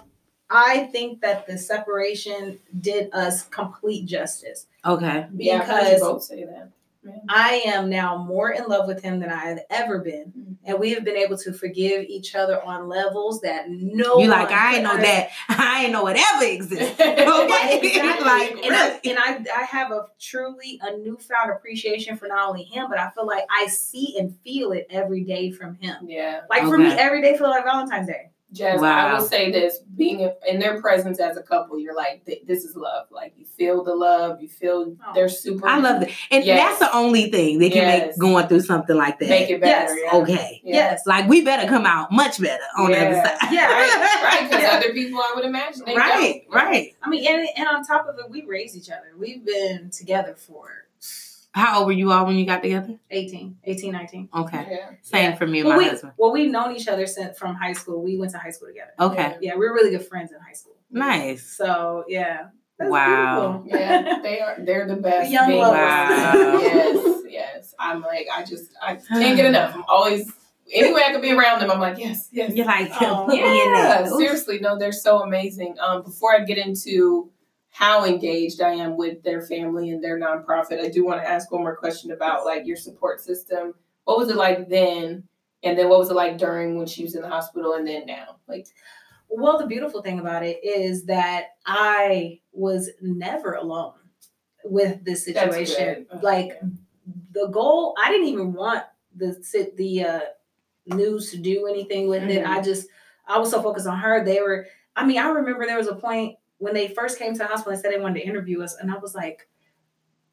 I think that the separation did us complete justice okay. Yeah, I've heard you because both say that. Yeah. I am now more in love with him than I have ever been, Mhm. and we have been able to forgive each other on levels that no You like I ain't know could- that. *laughs* I ain't know it ever existed. *laughs* Okay. exactly. like and, I, and I, I have a truly a newfound appreciation for not only him, but I feel like I see and feel it every day from him. Yeah. Like for me, every day feel like Valentine's Day. Jazz, I Wow. will say this: being in their presence as a couple, you're like, this is love. Like you feel the love, you feel Oh. they're super. I love that. And Yes. that's the only thing that can Yes. make going through something like that. make it better. Yes. yeah. Okay. Yeah. Yes. Like we better come out much better on the other side. Yeah, Right, *laughs* because Yeah. other people, I would imagine, they right, don't. right. I mean, and, and on top of it, we raise each other. We've been together for How old were you all when you got together? 18, 18, 19. Okay. Yeah. Same for me and Well, my we, husband. well, we've known each other since from high school. We went to high school together. Okay. Yeah, we were really good friends in high school. Nice. So yeah, that's Wow. beautiful. Yeah, they are. They're the best. The young being- lovers. Wow. *laughs* yes, yes. I'm like, I just, I can't get enough. I'm always, any way I could be around them, I'm like, yes, yes. You're like, Oh, put me in Yeah, there. Seriously, no, they're so amazing. Um, before I get into how engaged I am with their family and their nonprofit. I do want to ask one more question about like your support system. What was it like then? And then what was it like during when she was in the hospital and then now? Like Well, the beautiful thing about it is that I was never alone with this situation. good. Like the goal, I didn't even want the sit the uh, news to do anything with it. Mhm. I just I was so focused on her. They were. I mean, I remember there was a point when they first came to the hospital and said they wanted to interview us, and I was like,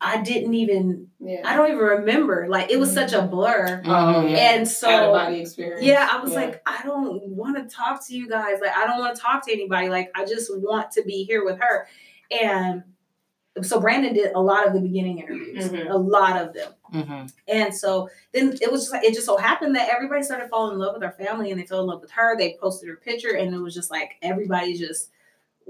I didn't even. yeah. I don't even remember. Like it was such a blur. Oh, yeah. And out of so body experience. yeah, I was Yeah. like, I don't want to talk to you guys. Like, I don't want to talk to anybody. Like, I just want to be here with her. And so Brandon did a lot of the beginning interviews, Mhm. a lot of them. Mm-hmm. And so then it was just like, it just so happened that everybody started falling in love with our family and they fell in love with her. They posted her picture and it was just like everybody just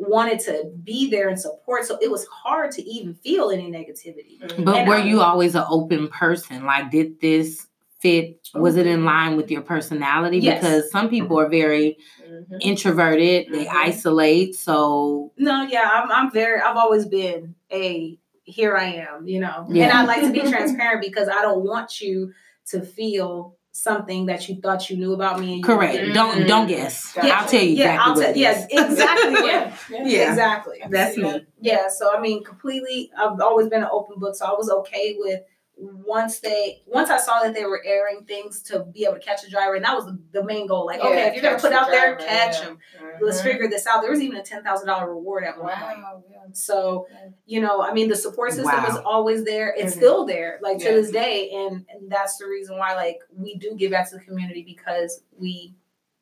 wanted to be there and support. So it was hard to even feel any negativity. Mhm. But And were I- you always an open person? Like, did this fit? Was it in line with your personality? Yes. Because some people are very Mhm. introverted, they Mhm. isolate. So, No, yeah, I'm, I'm very, I've always been a here I am, you know, and I like to be transparent because I don't want you to feel something that you thought you knew about me. And correct. didn't. Don't don't guess. Gotcha. I'll tell you Yeah, exactly I'll tell. it Yeah, *laughs* exactly. *laughs* yeah. Yeah. Yeah. exactly. That's me. Yeah, so I mean, completely. I've always been an open book, so I was okay with once they once I saw that they were airing things to be able to catch a driver, and that was the, the main goal. Like, okay, if you're gonna put the out there, driver, catch yeah. them. Let's Mhm. figure this out. There was even a ten thousand dollar reward at one point. Yeah. So, you know, I mean, the support system Wow. is always there. It's Mhm. still there, like to this day, and, and that's the reason why, like, we do give back to the community because we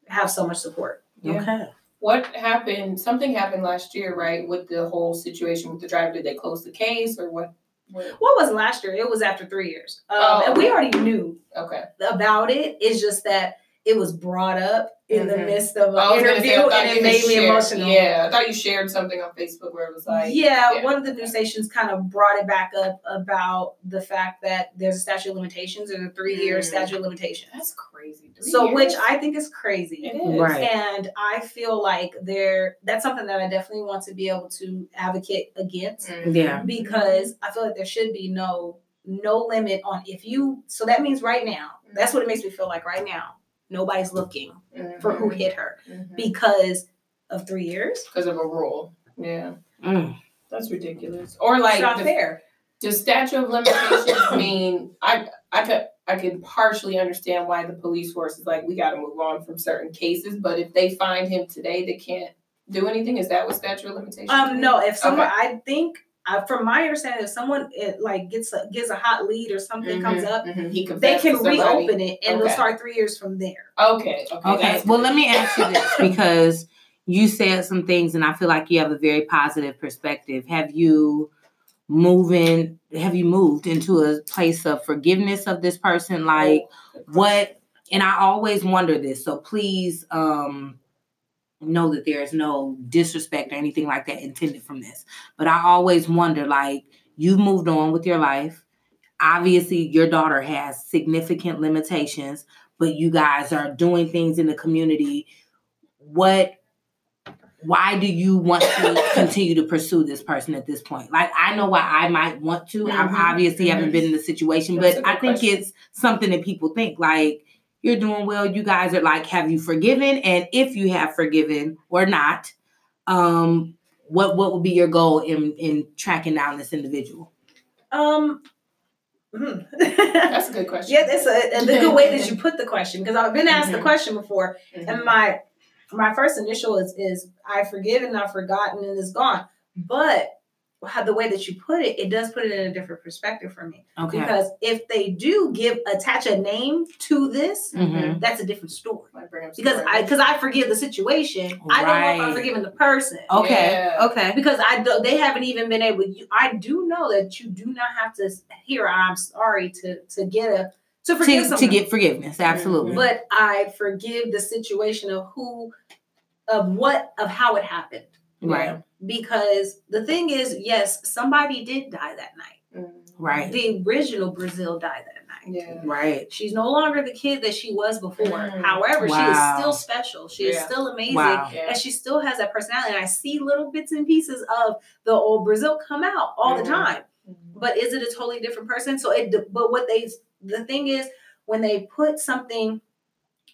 have so much support. Yeah. Okay. What happened? Something happened last year, right? With the whole situation with the driver. Did they close the case or what? What? What was last year? It was after three years, um, Oh, and we already knew Okay. about it. It's just that it was brought up in the Mhm. midst of I an was gonna say, interview, and it had made me shared- emotional. Yeah, I thought you shared something on Facebook where it was like, yeah, one of the news stations kind of brought it back up about the fact that there's a statute of limitations and a three year Mm. statute of limitations. that's crazy. Three So, which? I think is crazy. It is. Right. And I feel like there that's something that I definitely want to be able to advocate against Mhm. Yeah. because I feel like there should be no no limit on if you so that means right now, that's what it makes me feel like right now. Nobody's looking for who hit her Mhm. because of three years. because of a rule. Yeah, Mm. that's ridiculous. Or like it's not the, fair. does statute of limitations *coughs* mean I I could I could partially understand why the police force is like we got to move on from certain cases, but if they find him today, they can't do anything. Is that what statute of limitations? Um, mean? no, if someone, Okay. I think, uh, from my understanding, if someone it, like gets a, gets a hot lead or something comes Mhm, up, mhm. They confessed to can somebody. reopen it and they'll start three years from there. Okay, okay. Okay. Well, let me ask you this *laughs* because you said some things, and I feel like you have a very positive perspective. Have you moving? Have you moved into a place of forgiveness of this person? Like what? And I always wonder this. So please, um, know that there is no disrespect or anything like that intended from this. But I always wonder, like you've moved on with your life. Obviously, your daughter has significant limitations but you guys are doing things in the community what why do you want to *coughs* continue to pursue this person at this point like i know why i might want to i Mhm, obviously haven't mhm. been in the situation That's but i think question. it's something that people think like you're doing well you guys are like have you forgiven and if you have forgiven or not um what what would be your goal in in tracking down this individual Um, hmm. That's a good question. yeah, that's a, a good way that you put the question because I've been asked the Mhm. question before, Mhm. and my my first initial is is I've forgiven, I've forgotten, and it's gone. But how the way that you put it, it does put it in a different perspective for me. okay Because if they do give attach a name to this, Mhm. that's a different story. Might bring up some Because I because I forgive the situation, I don't know if I'm forgiving the person. okay Yeah. okay Because I do, they haven't even been able. You, I do know that you do not have to hear "I'm sorry" to to get a to forgive to, to get forgiveness absolutely but I forgive the situation of who, of what, of how it happened. right Because the thing is, yes, somebody did die that night. Mhm. right The original Brazyl died that night. Yeah. Right. She's no longer the kid that she was before. Mm. However, she is still special. She is still amazing. Wow. Yeah. And she still has that personality. And I see little bits and pieces of the old Brazyl come out all Mhm. the time. Mm-hmm. But is it a totally different person? So it but what they the thing is when they put something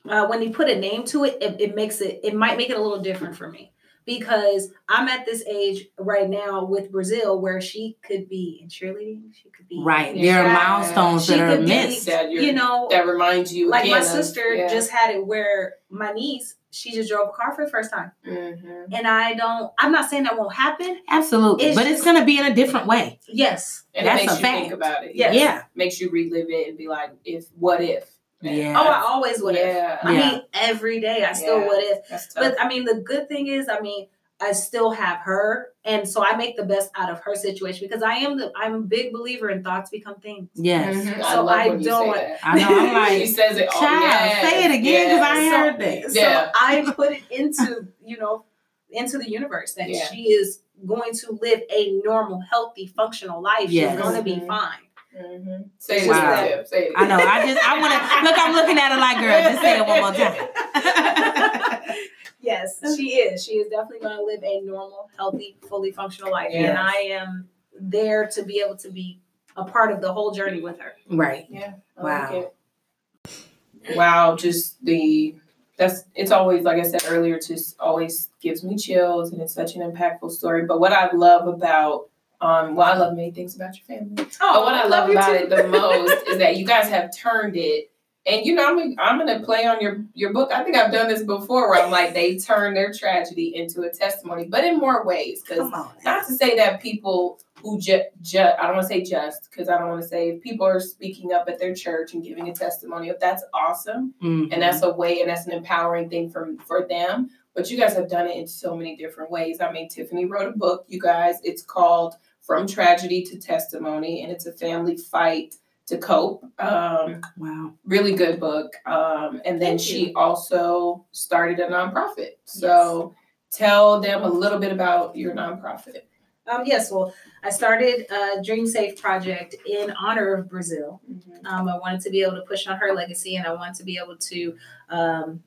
uh, when they put a name to it, it, it makes it it might make it a little different for me because I'm at this age right now with Brazyl where she could be in cheerleading, she could be Right. in There are milestones She that are could be- missed. That, you're, know, that reminds you like my of- sister yeah. just had it where my niece she just drove a car for the first time Mhm. and i don't i'm not saying that won't happen Absolutely. It's but it's going to be in a different way. yes And That's it makes a you fact. think about it. Yes. Yeah. Makes you relive it and be like, if what if? Yeah. oh i always would have Yeah. i Yeah. mean every day i still Yeah. would have That's tough. but i mean the good thing is i mean i still have her and so i make the best out of her situation because i am the i'm a big believer in thoughts become things Yes. Mhm. So love I when don't- say that. I know. I'm *laughs* like she says it all. child, yes, say it again because I heard that. so Yeah. i put it into you know into the universe that Yeah. she is going to live a normal healthy functional life Yes. she's going to be Mhm. fine Mhm. Say it Wow. again, Say it I know. I just, I want to, look, I'm looking at her like, girl, just say it one more time. *laughs* yes, she is. She is definitely going to live a normal, healthy, fully functional life. Yes. And I am there to be able to be a part of the whole journey with her. right. Yeah. I Wow. like. Wow. Just the that's it's always like I said earlier, just always gives me chills and it's such an impactful story. But what I love about um well, I love many things about your family. Oh, but what I love about it the *laughs* most is that you guys have turned it. And you know, I'm I'm gonna play on your your book. I think I've done this before, where I'm like they turn their tragedy into a testimony, but in more ways. Because not to say that people who just, ju- I don't want to say just, because I don't want to say if people are speaking up at their church and giving a testimony, if that's awesome, Mhm. and that's a way, and that's an empowering thing for for them. But you guys have done it in so many different ways. I mean, Tiffany wrote a book, you guys. It's called From Tragedy to Testimony, and it's a family fight to cope. Um, wow. really good book. Um, and then Thank she also started a nonprofit. So tell them a little bit about your nonprofit. Um, yes, well, I started a Dream Safe project in honor of Brazyl. Um, I wanted to be able to push on her legacy, and I wanted to be able to um,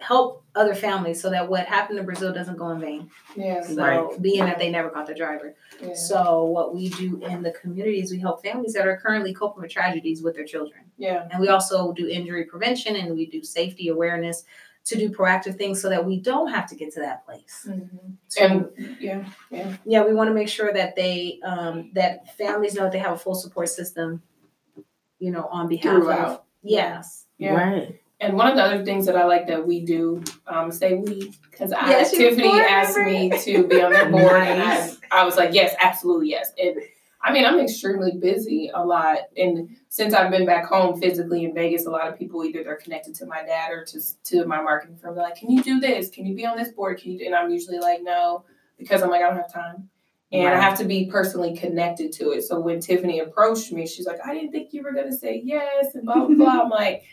help other families so that what happened to Brazyl doesn't go in vain. Yeah. So, Right. being that they never caught the driver. yeah. So, what we do in the community is we help families that are currently coping with tragedies with their children. Yeah. And we also do injury prevention and we do safety awareness to do proactive things so that we don't have to get to that place. So, And yeah, yeah. yeah, we want to make sure that they um, that families know that they have a full support system, you know, on behalf of yes. Yeah. Right. And one of the other things that I like that we do, um, say we, because I Yes, Tiffany asked me to be on their board, and I, I was like, yes, absolutely, yes. And I mean, I'm extremely busy a lot, and since I've been back home physically in Vegas, a lot of people either they're connected to my dad or to to my marketing firm. They're like, "Can you do this? Can you be on this board? Can you?" Do? And I'm usually like, "No," because I'm like, I don't have time. And I have to be personally connected to it. So when Tiffany approached me, she's like, I didn't think you were gonna say yes and blah blah blah. I'm like,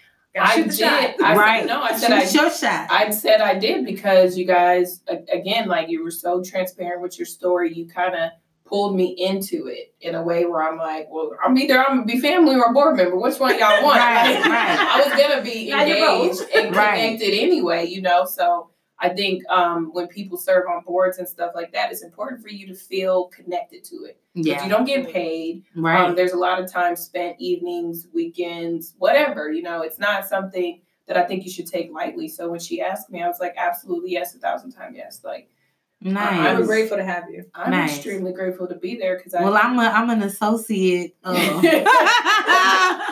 I shoot did. I right. said, no, I said I Shoot your shot. I said I did because you guys again, like you were so transparent with your story, you kind of pulled me into it in a way where I'm like, well, I'm either I'm gonna be family or a board member. Which one y'all want? *laughs* Right, Like, right. I was gonna be Now you're both. engaged and Right. connected anyway, you know. So I think um, when people serve on boards and stuff like that, it's important for you to feel connected to it. Yeah. you don't get paid. Right. Um, there's a lot of time spent evenings, weekends, whatever. You know, it's not something that I think you should take lightly. So when she asked me, I was like, absolutely yes, a thousand times yes. Like nice. I'm grateful to have you. I'm Nice. extremely grateful to be there because I. well, I'm a, I'm an associate. *laughs* Of,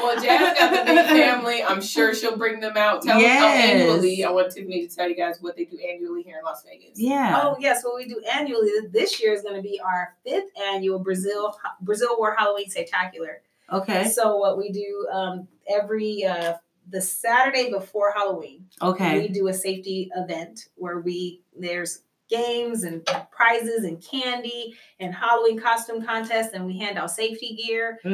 well, Jazz got the big *laughs* family. I'm sure she'll bring them out. Tell Yes. them annually. I want Tiffany to tell you guys what they do annually here in Las Vegas. yeah. Oh yes, what we do annually this year is going to be our fifth annual Brazyl Brazyl Ward Halloween Spectacular. Okay. So what we do um, every uh, the Saturday before Halloween, Okay. we do a safety event where we there's games and prizes and candy and Halloween costume contests and we hand out safety gear. We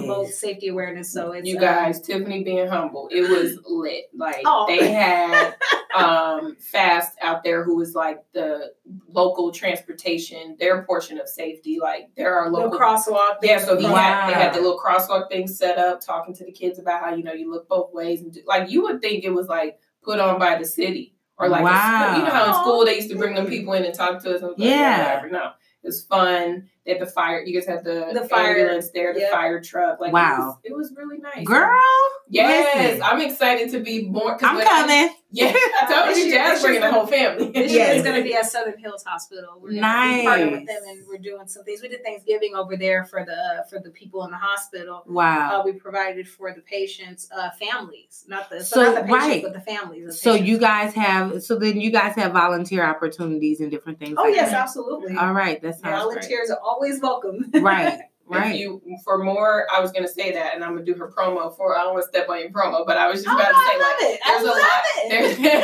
promote safety awareness. So it's You uh, guys, Tiffany being humble, it was *laughs* lit. Like Oh. they had um, Fast out there, who is like the local transportation, their portion of safety. Like there are Little local crosswalk. yeah, so he had, they had the little crosswalk thing set up, talking to the kids about how you know you look both ways, and do, like you would think it was like put on by the city or like school. you know how in school they used to bring them people in and talk to us. And Yeah. whatever. No, it was fun. They had the fire. You guys had the, The fire, ambulance there, the yeah. fire truck. Like Wow. it was, it was really nice. Girl, yes, listen. I'm excited to be more. I'm when I- coming. Yeah, *laughs* I told This you, year- Jazz this bringing the whole family. This year is going to be at Southern Hills Hospital. We're gonna partnering with them, and we're doing some things. We did Thanksgiving over there for the for the people in the hospital. Wow. Uh, we provided for the patients' uh, families, not the so, So, not the patients, right. but the families. the So patients. you guys have so then you guys have volunteer opportunities and different things. Oh like yes, that. absolutely. All right, that sounds great. Volunteers are always welcome. Right, If *laughs* right. you for more, I was gonna say that, and I'm gonna do her promo for. I don't want to step on your promo, but I was just Oh, about no, to say like, love it. I there's a lot.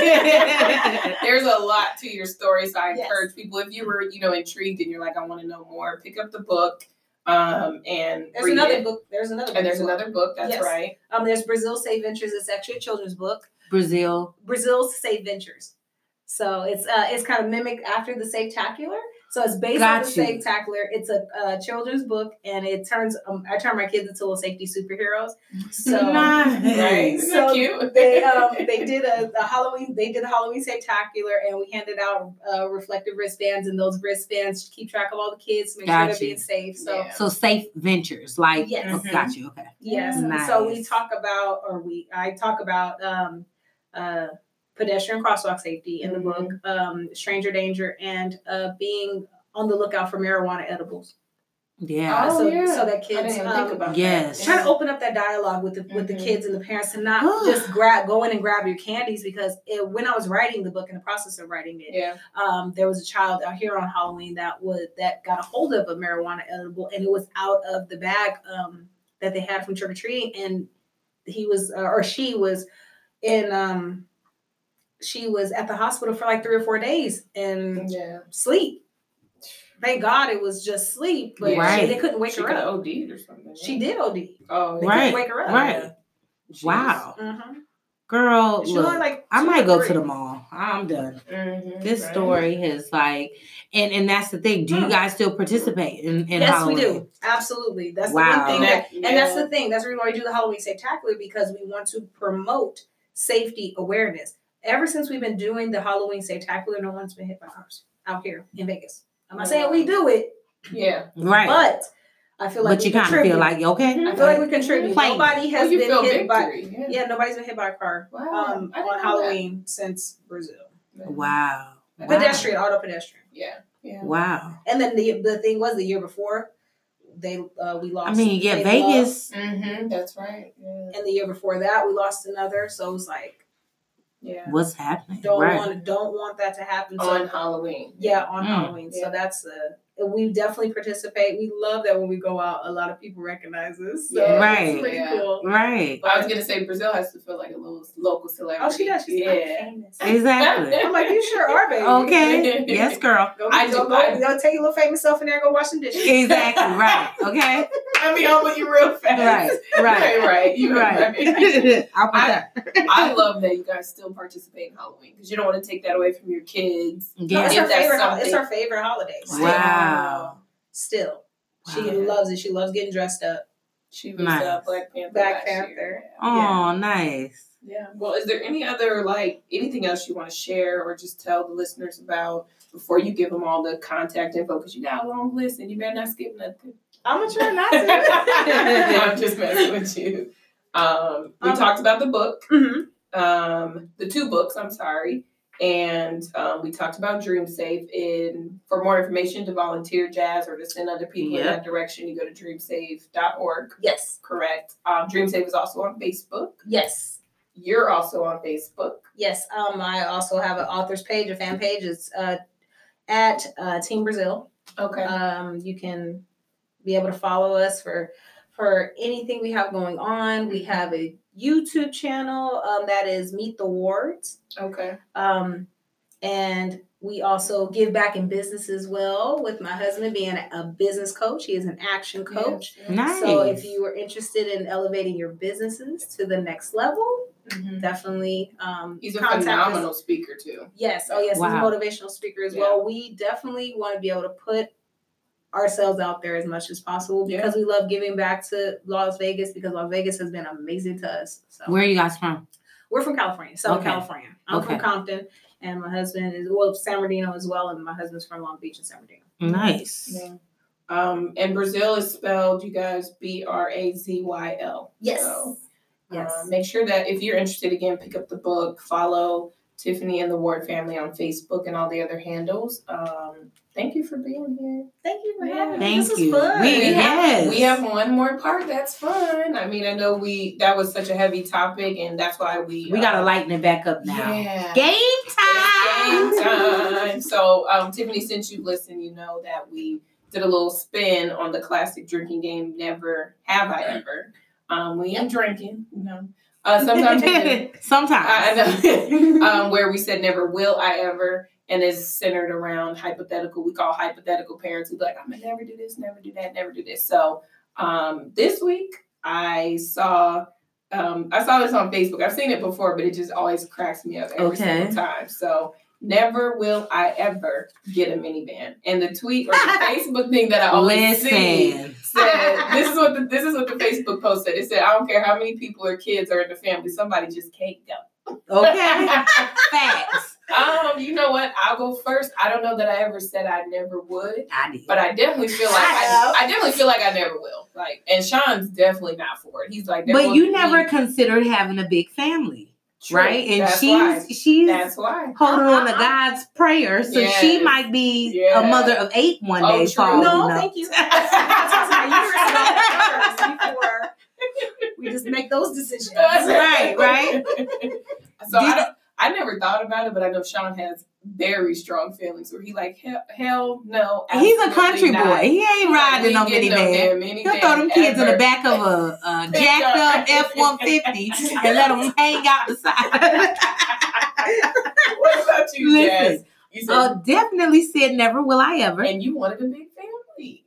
There's, *laughs* there's a lot to your story, so I Yes. encourage people if you were you know intrigued and you're like, I want to know more, pick up the book, um, and There's read another it. book. There's another. And book there's as another book. That's Yes. right. Um, there's Brazyl Safe Ventures. It's actually a children's book. Brazyl. Brazyl Safe Ventures. So it's uh it's kind of mimic after the Safe Tacular. So it's based Got on the you. Safe Tacular. It's a, uh children's book, and it turns um, I turn my kids into little safety superheroes. So Nice. Right. Isn't So *laughs* cute? they um they did a, a Halloween they did a Halloween Spectacular and we handed out uh, reflective wristbands and those wristbands to keep track of all the kids to make sure Got they're being safe. So Yeah. So safe ventures, like Yes. oh, got you. Okay. yes, and so we talk about or we I talk about um uh pedestrian crosswalk safety in the book, um stranger danger and uh being on the lookout for marijuana edibles. Yeah. Oh, so, yeah. so that kids didn't um, think about yes. that. trying to open up that dialogue with the with the Mhm. kids and the parents to not *gasps* just grab go in and grab your candies because it, when I was writing the book in the process of writing it, Yeah. um, there was a child out here on Halloween that would that got a hold of a marijuana edible and it was out of the bag um, that they had from trick or treating and he was uh, or she was in um, she was at the hospital for like three or four days and Yeah. sleep. Thank God it was just sleep, but Right. she, they couldn't wake She her could up. OD'd or something. She did OD. Oh, They yeah. Right. couldn't wake her up. Right. Jeez. Wow. Mhm. Girl, look, like I might go three. to the mall. I'm done. Mhm, This right. story has like, and and that's the thing. Do you guys still participate in, in yes, Halloween? we do. Absolutely. That's Wow. the one thing that, Yeah. and that's the thing. That's the reason why we do the Halloween Spectacular because we want to promote safety awareness. Ever since we've been doing the Halloween Spectacular, no one's been hit by cars out here in Vegas. I'm not saying we do it, Yeah. Right. but I feel like but you kind of feel like okay. I feel like we contribute. Plain. Nobody has Well, been feel hit by. Yeah. yeah, nobody's been hit by a car Wow. um, on know that. Halloween since Brazyl. Wow. Wow. Pedestrian, auto pedestrian. Yeah. Yeah. Wow. And then the the thing was the year before, they uh, we lost. I mean, yeah, they Vegas. Mm-hmm. That's right. Yeah. and the year before that we lost another. So it was like Yeah. What's happening? don't right. want don't want that to happen. So On Halloween. yeah, on Mm. Halloween. Yeah. So that's uh we definitely participate. We love that when we go out, a lot of people recognize us. So Yeah. Right. it's pretty Yeah. cool. Right. I was gonna say Brazyl has to feel like a little local celebrity. Oh, she does. She's yeah. yeah. famous. *laughs* Exactly. I'm like, you sure are, baby. Okay. *laughs* Yes, girl. Go, I go, do- go, I- go take your little famous self in there and go wash some dishes. Exactly. *laughs* Right. Okay. I mean, I'll put you real fast. Right. Right. Right. Right. You Right. right. I'll put I- that. I love that you guys still participate in Halloween because you don't want to take that away from your kids. No, Yeah. it's our favorite. It's her favorite holiday. Still. Wow. Still, she loves it. She loves getting dressed up. She was Nice. uh, Black Panther. Black. Panther. Oh, nice. Yeah. Well, is there any other like anything else you want to share or just tell the listeners about before you give them all the contact info? Because you got a long list and you better not skip nothing. I'm gonna try not to. *laughs* I'm just messing with you. Um, we Um, talked about the book, Mhm. um, the two books. I'm sorry, and um, we talked about Dream Safe. In for more information to volunteer Jazz or to send other people in that direction, you go to dreamsafe.org. Yes. Correct. Um, Dream Safe is also on Facebook. Yes. You're also on Facebook. Yes. Um, I also have an author's page, a fan page. It's uh, at uh, Team Brazyl. Okay. Um, you can be able to follow us for for anything we have going on. We have a YouTube channel um, that is Meet the Wards. okay. Um, And we also give back in business as well with my husband being a business coach. He is an action coach. Nice. So if you are interested in elevating your businesses to the next level, Mhm. definitely um, He's a contact us. phenomenal speaker too. Yes. Oh, yes. Wow. He's a motivational speaker as Yeah. well. We definitely want to be able to put ourselves out there as much as possible because we love giving back to Las Vegas because Las Vegas has been amazing to us. So Where are you guys from? we're from California, Southern Okay. California. I'm Okay. from Compton, and my husband is well San Bernardino as well, and my husband's from Long Beach and San Bernardino. Nice. Yeah. Um, and Brazyl is spelled, you guys, B R A Z Y L. So, Yes. uh, make sure that if you're interested, again, pick up the book, follow Tiffany and the Ward family on Facebook and all the other handles. Um, thank you for being here. Thank you for Yeah. having me. Thank this was you. fun. We- We have, Yes. we have one more part that's fun. I mean, I know we that was such a heavy topic, and that's why we We gotta uh, lighten it back up now. Yeah. Game It's time. game time. So, um, Tiffany, since you listen, you know that we did a little spin on the classic drinking game. Never have I ever. Um, we ain't drinking, you know. Uh, sometimes we *laughs* do. Sometimes. I know. *laughs* um, where we said never will I ever, and is centered around hypothetical. We call hypothetical parents who be like, I'm gonna never do this, never do that, never do this. So um, this week I saw. Um, I saw this on Facebook. I've seen it before, but it just always cracks me up every Okay. single time. So never will I ever get a minivan. And the tweet or the *laughs* Facebook thing that I always see said *laughs* this is what the, this is what the Facebook post said. It said, I don't care how many people or kids are in the family, somebody just can't go. Okay. *laughs* Facts. Um, you know what? I'll go first. I don't know that I ever said I never would, I did. but I definitely feel like I I, I definitely feel like I never will. Like, and Sean's definitely not for it. He's like, But you be- never considered having a big family, True. right? And That's she's why. she's That's why. holding on to God's prayer, so she might be Yeah. a mother of eight one Oh, day. true. for No, thank you. *laughs* My uterus *laughs* we just make those decisions. Right, right. *laughs* so Did- don't. I never thought about it, but I know Sean has very strong feelings where he like hell, hell no. He's a country not. boy. He ain't riding no no minivan. damn He'll throw them kids in the back of a, a *laughs* jacked up F one fifty and let them *laughs* hang out the side. what about you, Listen. Jazz? You said, uh, definitely said never will I ever. and you wanted a big.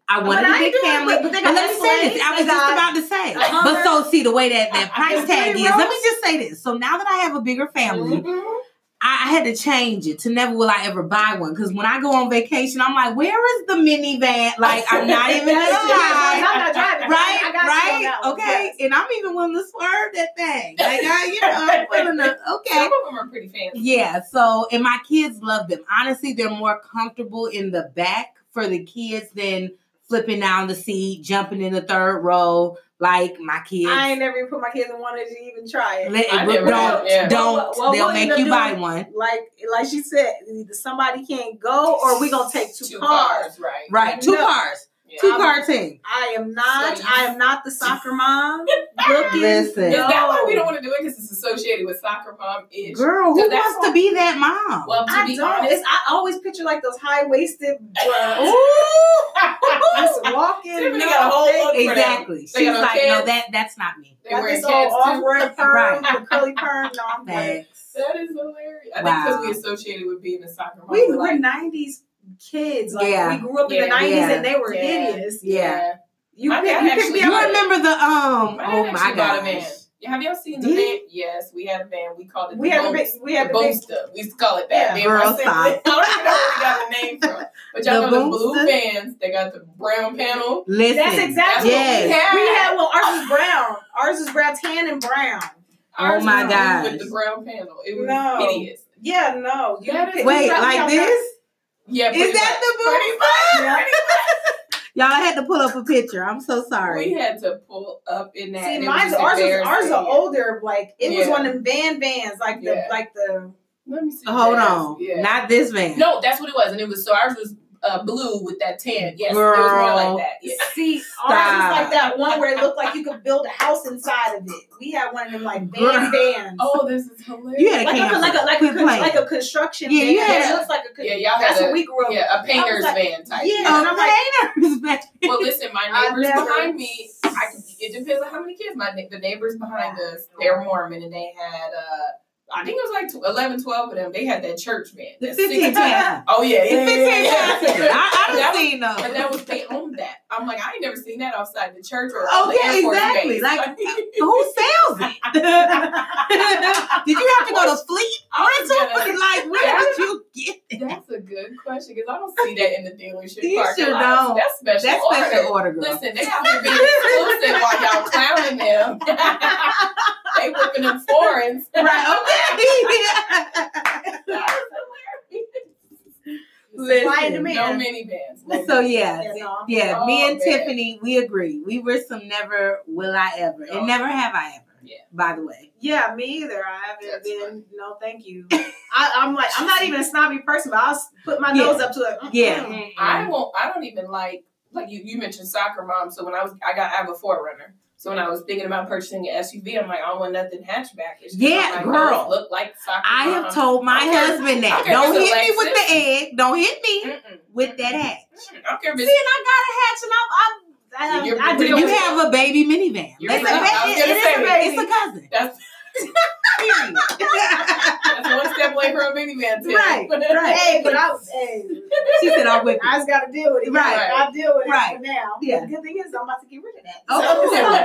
I wanted But a big family, but, but let me say this. I was just about to say. But so see the way that that *laughs* price tag is. Let me just say this. So now that I have a bigger family, Mhm. I, I had to change it to never will I ever buy one. Because when I go on vacation, I'm like, where is the minivan? Like I'm *laughs* not even gonna lie. I'm not driving. Right, right, okay, yes. and I'm even willing to swerve that thing. Like, I, you know, I'm *laughs* willing to, okay, Some of them are pretty fancy. yeah. So, and my kids love them. Honestly, they're more comfortable in the back for the kids than flipping down the seat, jumping in the third row. Like my kids, I ain't never even put my kids in one to even try it. Let- I but never don't, have, yeah. don't. Well, well, they'll make you up buy one. Like like she said, either somebody can't go or we gonna take two, Two cars. cars, right? Right, two No. cars, Yeah. Two I'm- car team. I am not. So I am not the soccer *laughs* mom looking. Listen. Is that why we don't want to do it? Because it's associated with soccer mom ish. Girl, who So that's wants to be that mom? Well, to I be don't. honest, I always picture like those high waisted *laughs* Ooh. just walking. Tiffany no, got a whole they- look for them. exactly. They She's got no like, no, that that's not me. They got wearing this kids all too. off-road perm, Right. curly perm. No, I'm *laughs* good. Thanks. That is hilarious. I think because Wow. we associated with being a soccer mom. We we're were like, '90s kids. Like Yeah. we grew up in the '90s Yeah. and they were Yeah. hideous. Yeah. You My pick, dad you pick actually me You up. remember the um? My oh my actually bought a van. gosh. Have y'all seen the Did van? Yes, we had a van. We called it We the had the boom, big. We had the the big. We used to call it that. Yeah. Me Girl, siblings- stop. I don't even know where we got the name from. But y'all The know the blue boomster? vans. They got the brown panel. Listen. That's exactly Yes. what we had. We had well, ours is brown. Ours is brown, tan and brown. Ours Oh my was blue. With the brown panel. It was No. hideous. Yeah, no. You That is- Wait, you got me like on this? Yeah, Is that much. the Pretty boom? much. Yeah. *laughs* Y'all had to pull up a picture. I'm so sorry. We had to pull up in that. See, It was mine's ours is ours are older. Like it was one of them van vans, like the like the. Let me see. Hold Jazz. on. Yeah. Not this man. No, that's what it was, and it was so ours was uh, blue with that tan. Yes, it was more like that. Yeah. See, Stop. *laughs* ours was like that one where it looked like you could build a house inside of it. We had one of them like Girl. van vans. Oh, this is hilarious. You had a like a, like a like a con- like a construction Yeah, van. you had it looks like a con- yeah, y'all That's had what we grew up. yeah, a painter's like- van type. Yeah. Oh, and I'm like- painters back. Well, listen, my *laughs* neighbors never- behind me. I it depends on how many kids. My the neighbors behind us, they're Mormon, and they had. uh I think it was like tw- 11, 12 of them. They had that church band. The that 15 six- Oh yeah, yeah, yeah, yeah, yeah. I, I done seen those. But that was they owned that. I'm like, I ain't never seen that outside the church or oh, Okay, the exactly. base. Like, *laughs* Who sells it? *laughs* did you have to go to fleet I was gonna- Like, where did you get it? That's a good question because I don't see that in the dealership You sure don't. That's special That's order. special order, girl. Listen, they have to be exclusive while y'all clowning them. *laughs* they whipping them foreigns. right, okay. That's Listen, and. No demand. minivans. No So yeah, Yeah, no, me and man. Tiffany, we agree. We were some never will I ever, and Oh. never have I ever. Yeah. By the way, Yeah, me either. I haven't That's been. No, thank you. I, I'm like, I'm not even a snobby person, but I'll put my Yeah. nose up to it. Mm, Yeah. I won't. I don't even like like you. You mentioned soccer mom. So when I was, I got I have a 4Runner. So when I was thinking about purchasing an SUV, I'm like, I don't want nothing hatchback. It's Yeah, like, girl. Look like soccer. I mom. have told my I husband that. don't Don't hit me with the egg. Don't hit me Mm-mm. with that hatch. I care See, and I got a hatch, and I'm, I'm I, I pretty You have a baby minivan. It's a baby. I It is a baby. It's a cousin. That's Period. *laughs* that's one step away from a minivan. Too. Right, *laughs* right. Hey, but I, was, hey, she said, "I'll whip I it." just got to deal with it. Right. I deal with it Right. for now. Yeah. The good thing is, I'm about to get rid of that. Oh, So- even *laughs* more,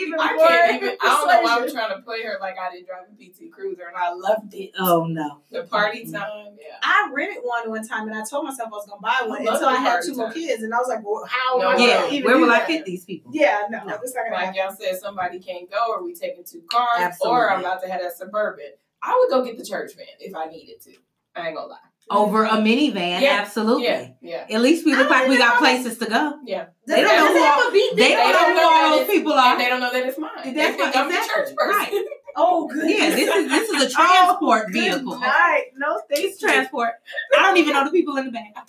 even I more. can't even. I don't know why I'm trying to play her like I didn't drive a PT Cruiser and I loved it. Oh no. The party time, yeah. I rented one one time, and I told myself I was gonna buy one I until I had party two more kids, and I was like, well, how No, am I Yeah. even Where will I fit these people? Yeah, no, No. it's not gonna Like happen. y'all said, somebody can't go, or we taking two cars, Absolutely. or I'm about to have that suburban. I would go get the church van if I needed to. I ain't gonna lie. Over a minivan, Yeah. absolutely. Yeah, yeah. At least we look like we got places to go. Yeah. They don't know who it all- have a beat They don't know who all those people are. they don't know that it's mine. That's they think what- I'm the church person. Oh, Oh, good. Yeah, this is this is a *laughs* transport Good vehicle. night. No, thank It's you. transport. I don't even know the people in the back. *laughs*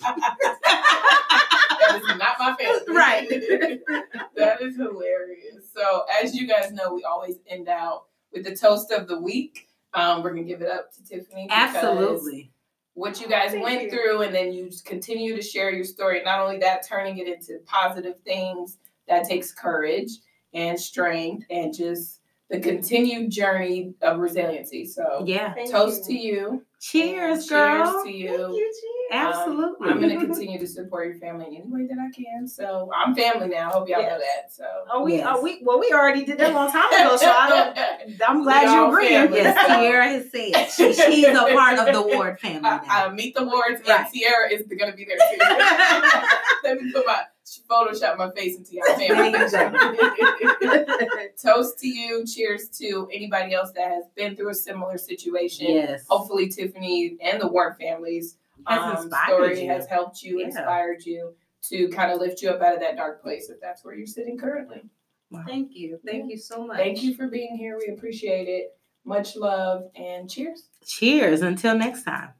that is not my family. Right. *laughs* that is hilarious. So, as you guys know, we always end out with the toast of the week. Um, we're gonna give it up to Tiffany. because Absolutely. What you guys Thank went you. through, and then you continue to share your story. Not only that, turning it into positive things that takes courage and strength, and just the continued journey of resiliency. So, Yeah. Thank toast you. to you. Cheers, Cheers girl. to you. Thank you, cheers. Absolutely. I'm going to continue to support your family in any way that I can. So I'm family now. I hope y'all know that. So Oh, we, Yes. oh, we, well, we already did that a long time ago, so I don't. *laughs* I'm glad you all agree. family. Yes, Tierra has said she, she's a part of the Ward family I, now. I meet the wards, and Right. Sierra is going to be there too. *laughs* Let me put my Photoshop my face into your family. *laughs* Toast to you. Cheers to anybody else that has been through a similar situation. yes. Hopefully, Tiffany and the Ward families Has um, story you. has helped you, yeah. inspired you to kind of lift you up out of that dark place if that's where you're sitting currently. Wow. Thank you. Thank yeah. you so much. Thank you for being here. We appreciate it. Much love and cheers. Cheers. Until next time.